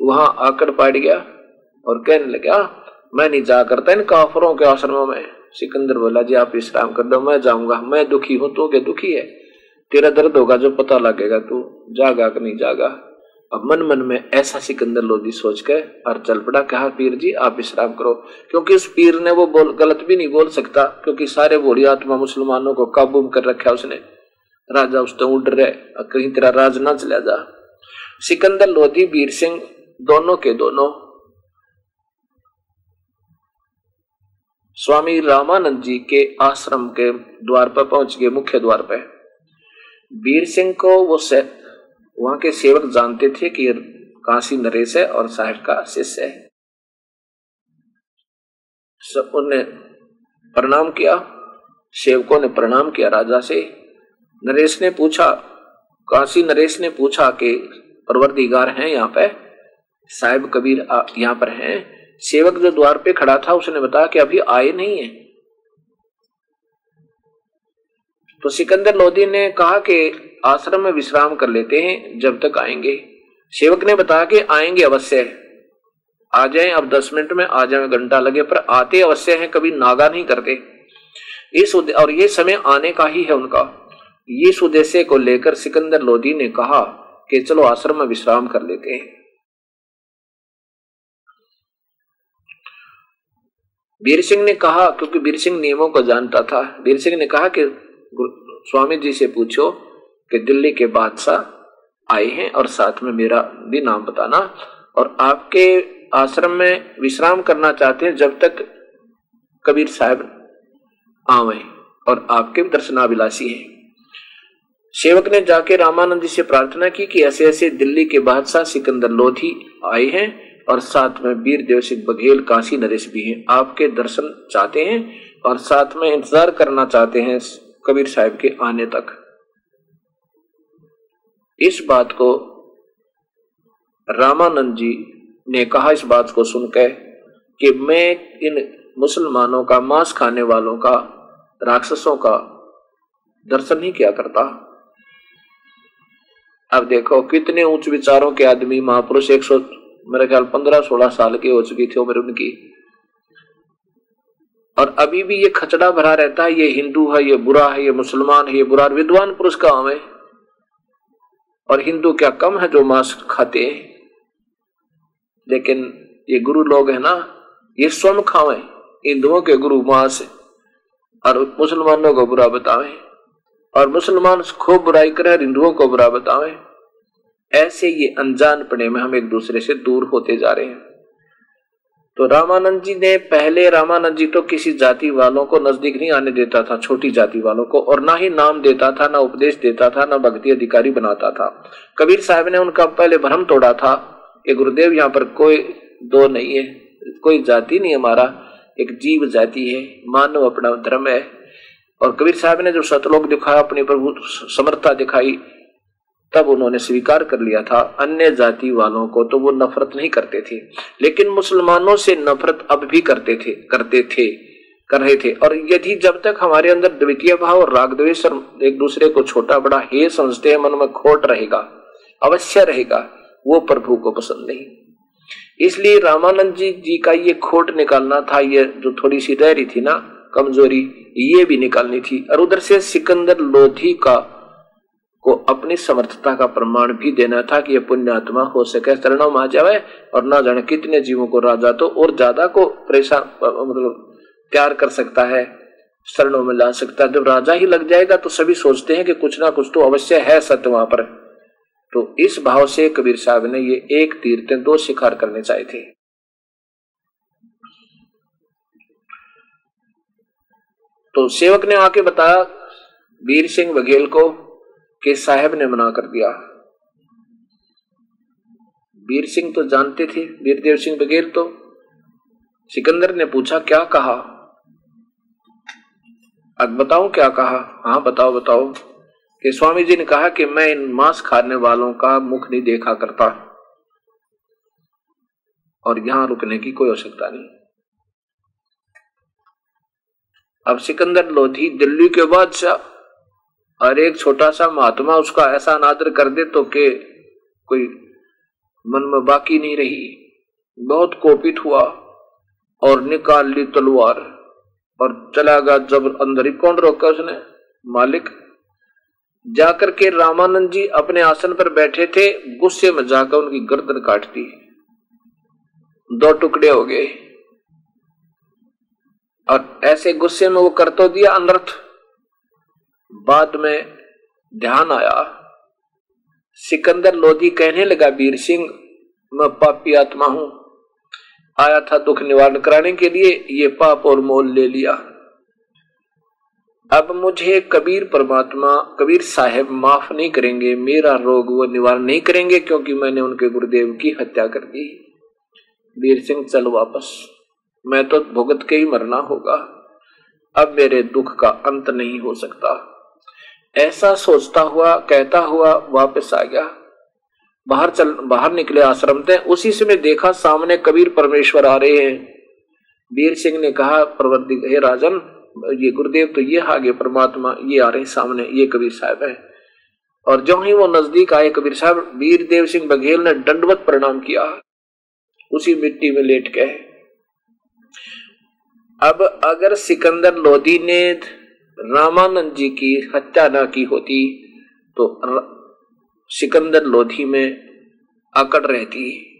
वहाँ आकर पाट गया और कहने लगा मैं नहीं जा करता इन काफरों के आश्रमों में। सिकंदर बोला, जी, आप विश्राम कर दो, मैं जाऊँगा। मैं दुखी हूँ तो क्या दुखी है। तेरा दर्द होगा जो पता लगेगा, तू जागा कि नहीं जागा। अब मन मन में ऐसा सिकंदर लोधी सोच के और चल पड़ा, कहा, पीर जी, आप विश्राम करो, क्योंकि उस पीर ने वो बोल, गलत भी नहीं बोल सकता, क्योंकि सारे बोड़ी आत्मा मुसलमानों को काबू कर रखा उसने। राजा उस तो उड़ रहे कहीं तेरा राज ना चला जा। सिकंदर, लोधी, वीर सिंह, दोनों के दोनों। स्वामी रामानंद जी के आश्रम के द्वार पर पहुँच गए, मुख्य द्वार पर। वीर सिंह को वो वहाँ के सेवक जानते थे कि काशी नरेश है और साहेब का शिष्य है। सब उन्हें प्रणाम किया। सेवकों ने प्रणाम किया राजा से। नरेश ने पूछा, काशी नरेश ने पूछा कि परवरदिगार हैं यहाँ पे? साहेब कबीर यहाँ पर हैं। सेवक जो द्वार पे खड़ा था, उसने बताया कि अभी आए नहीं है। तो सिकंदर लोधी ने कहा कि आश्रम में विश्राम कर लेते हैं, जब तक आएँगे। सेवक ने बताया कि आएँगे अवश्य। आ जाए, अब दस मिनट में आ जाए, घंटा लगे, पर आते अवश्य हैं, कभी नागा नहीं करते। इस और ये समय आने का ही है उनका। इस उद्देश्य को लेकर सिकंदर लोधी ने कहा कि चलो आश्रम में विश्राम कर लेते हैं। वीर सिंह ने कहा, क्योंकि वीर सिंह नियमों को जानता था। वीर सिंह ने कहा कि स्वामी जी से पूछो कि दिल्ली के बादशाह आए हैं और साथ में मेरा भी नाम बताना और आपके आश्रम में विश्राम करना चाहते हैं जब तक कबीर साहब आवे और आपके दर्शनाभिलाषी हैं। सेवक ने जाके रामानंद जी से प्रार्थना की कि ऐसे ऐसे दिल्ली के बादशाह सिकंदर लोधी आए हैं और साथ में वीर देव सिंह बघेल, काशी नरेश भी हैं। आपके दर्शन चाहते हैं और साथ में इंतज़ार करना चाहते हैं कबीर साहब के आने तक। इस बात को रामानंद जी ने कहा, इस बात को सुनकर कि मैं इन मुसलमानों का, मांस खाने वालों का, राक्षसों का दर्शन नहीं किया करता? अब देखो, कितने उच्च विचारों के आदमी महापुरुष, एक सौ, मेरे ख्याल पंद्रह सोलह साल की हो चुकी थी उम्र उनकी। और अभी भी ये खचड़ा भरा रहता है, ये हिंदू है, ये बुरा है, ये मुसलमान है, ये बुरा विद्वान पुरुष का है? और हिंदू क्या कम है जो मांस खाते हैं? लेकिन ये गुरु लोग है ना, ये स्वयं खावे हिंदुओं के गुरु मांस और मुसलमानों को बुरा बतावे और मुसलमान खूब बुराई करे हिंदुओं को बुरा बतावे ऐसे ये अनजान पड़े में हम एक दूसरे से दूर होते जा रहे हैं। तो रामानंद जी ने पहले रामानंद जी तो किसी जाति वालों को नज़दीक नहीं आने देता था, छोटी जाति वालों को, और ना ही नाम देता था, ना उपदेश देता था, ना भक्ति अधिकारी बनाता था। कबीर साहब ने उनका पहले भ्रम तोड़ा था कि गुरुदेव, यहाँ पर कोई दो नहीं है, कोई जाति नहीं हमारा, एक जीव जाति है मानव अपना धर्म है। और कबीर साहब ने जो सतलोक दिखाया अपनी प्रभु समर्था दिखाई तब उन्होंने स्वीकार कर लिया था अन्य जाति वालों को तो वो नफरत नहीं करते थे। लेकिन मुसलमानों से नफरत अब भी करते थे करते थे, कर रहे थे। और यदि जब तक हमारे अंदर द्वितीय भाव और राग द्वेष एक दूसरे को छोटा बड़ा हे समझते हैं, मन में खोट रहेगा, अवश्य रहेगा, वो प्रभु को पसंद नहीं। इसलिए रामानंद जी जी का ये खोट निकालना था, ये जो थोड़ी सी रही थी ना, कमज़ोरी, ये भी निकालनी थी। और उधर से सिकंदर लोधी का को अपनी समर्थता का प्रमाण भी देना था कि ये पुण्यात्मा हो सके। चरणों में आ जाए और ना जाने कितने जीवों को राजा तो और ज़्यादा को परेशान मतलब प्यार कर सकता है, शरणों में ला सकता है। जब राजा ही लग जाएगा तो सभी सोचते हैं कि कुछ ना कुछ तो अवश्य है सत्य वहाँ पर। तो इस भाव से कबीर साहब ने ये एक तीर्थ, दो शिकार करने चाहे थे। तो सेवक ने आके बताया, वीर सिंह बघेल को कि साहब ने मना कर दिया। वीर सिंह तो जानते थे, वीरदेव सिंह बघेल तो। सिकंदर ने पूछा, क्या कहा? अब बताऊँ क्या कहा? हाँ बताओ बताओ। कि स्वामी जी ने कहा कि मैं इन मांस खाने वालों का मुख नहीं देखा करता और यहाँ रुकने की कोई आवश्यकता नहीं। अब सिकंदर लोधी दिल्ली के बादशाह और एक छोटा सा महात्मा उसका ऐसा अनादर कर दे तो के कोई मन में बाकी नहीं रही। बहुत कोपित हुआ और निकाल ली तलवार और चला गया जब अंदर ही। कौन रोका उसने? मालिक। जाकर के रामानंद जी अपने आसन पर बैठे थे, गुस्से में जाकर उनकी गर्दन काट दी दो टुकड़े हो गए। और ऐसे गुस्से में वो कर तो दिया अनर्थ। बाद में ध्यान आया। सिकंदर लोधी कहने लगा, वीर सिंह, मैं पापी आत्मा हूँ। आया था दुख निवारण कराने के लिए, ये पाप और मोल ले लिया। अब मुझे कबीर परमात्मा, कबीर साहेब माफ़ नहीं करेंगे, मेरा रोग वो निवारण नहीं करेंगे, क्योंकि मैंने उनके गुरुदेव की हत्या कर दी। वीर सिंह, चल वापस। मैं तो भुगत के ही मरना होगा। अब मेरे दुख का अंत नहीं हो सकता। ऐसा सोचता हुआ, कहता हुआ वापस आ गया। बाहर चल, बाहर निकले आश्रम थे उसी समय देखा सामने कबीर परमेश्वर आ रहे हैं। वीर सिंह ने कहा प्रवर्ति हे राजन, ये गुरुदेव तो ये आगे परमात्मा, ये आ रहे हैं सामने, ये कबीर साहब है। और जो ही वो नज़दीक आए, कबीर साहब, वीर देव सिंह बघेल ने दंडवत प्रणाम किया। उसी मिट्टी में लेट गए। अब अगर सिकंदर लोधी ने रामानंद जी की हत्या ना की होती तो सिकंदर लोधी में आकड़ रहती।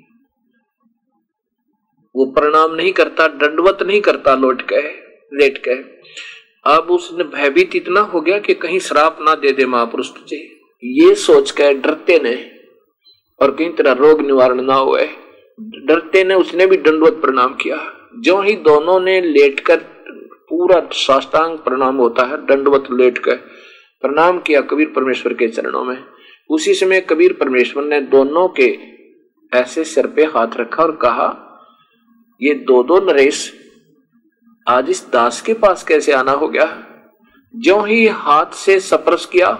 वो प्रणाम नहीं करता, दंडवत नहीं करता, लौट के, लेट के। अब उसने भयभीत इतना हो गया कि कहीं श्राप ना दे दे महापुरुष तुझे। ये सोच के डरते ने, और कहीं तरह रोग निवारण ना हुए। डरते ने, उसने भी दंडवत प्रणाम किया। जो ही दोनों ने लेटकर पूरा साष्टांग प्रणाम होता है, दंडवत लेट कर प्रणाम किया कबीर परमेश्वर के चरणों में। उसी समय कबीर परमेश्वर ने दोनों के ऐसे सिर पे हाथ रखा और कहा, ये दो दो नरेश, आज इस दास के पास कैसे आना हो गया? जो ही हाथ से सप्रस किया,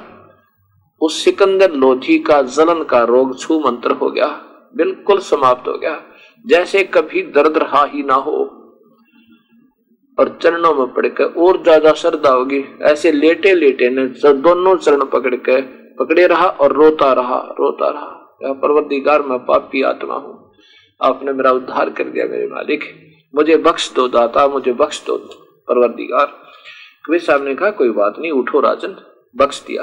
उस सिकंदर लोधी का जलन का रोग छू मंत्र हो गया, बिल्कुल समाप्त हो गया। जैसे कभी दर्द रहा ही ना हो और चरणों में पड़कर और ज़्यादा श्रद्धा होगी। ऐसे लेटे लेटे ने दोनों चरण पकड़ के पकड़े रहा और रोता रहा रोता रहा। परवरदिगार, मैं पापी आत्मा हूँ। आपने मेरा उद्धार कर दिया मेरे मालिक। मुझे बख्श दो दाता, मुझे बख्श दो परवरदिगार। कबीर साहब ने कहा, कोई बात नहीं, उठो राजन, बख्श दिया।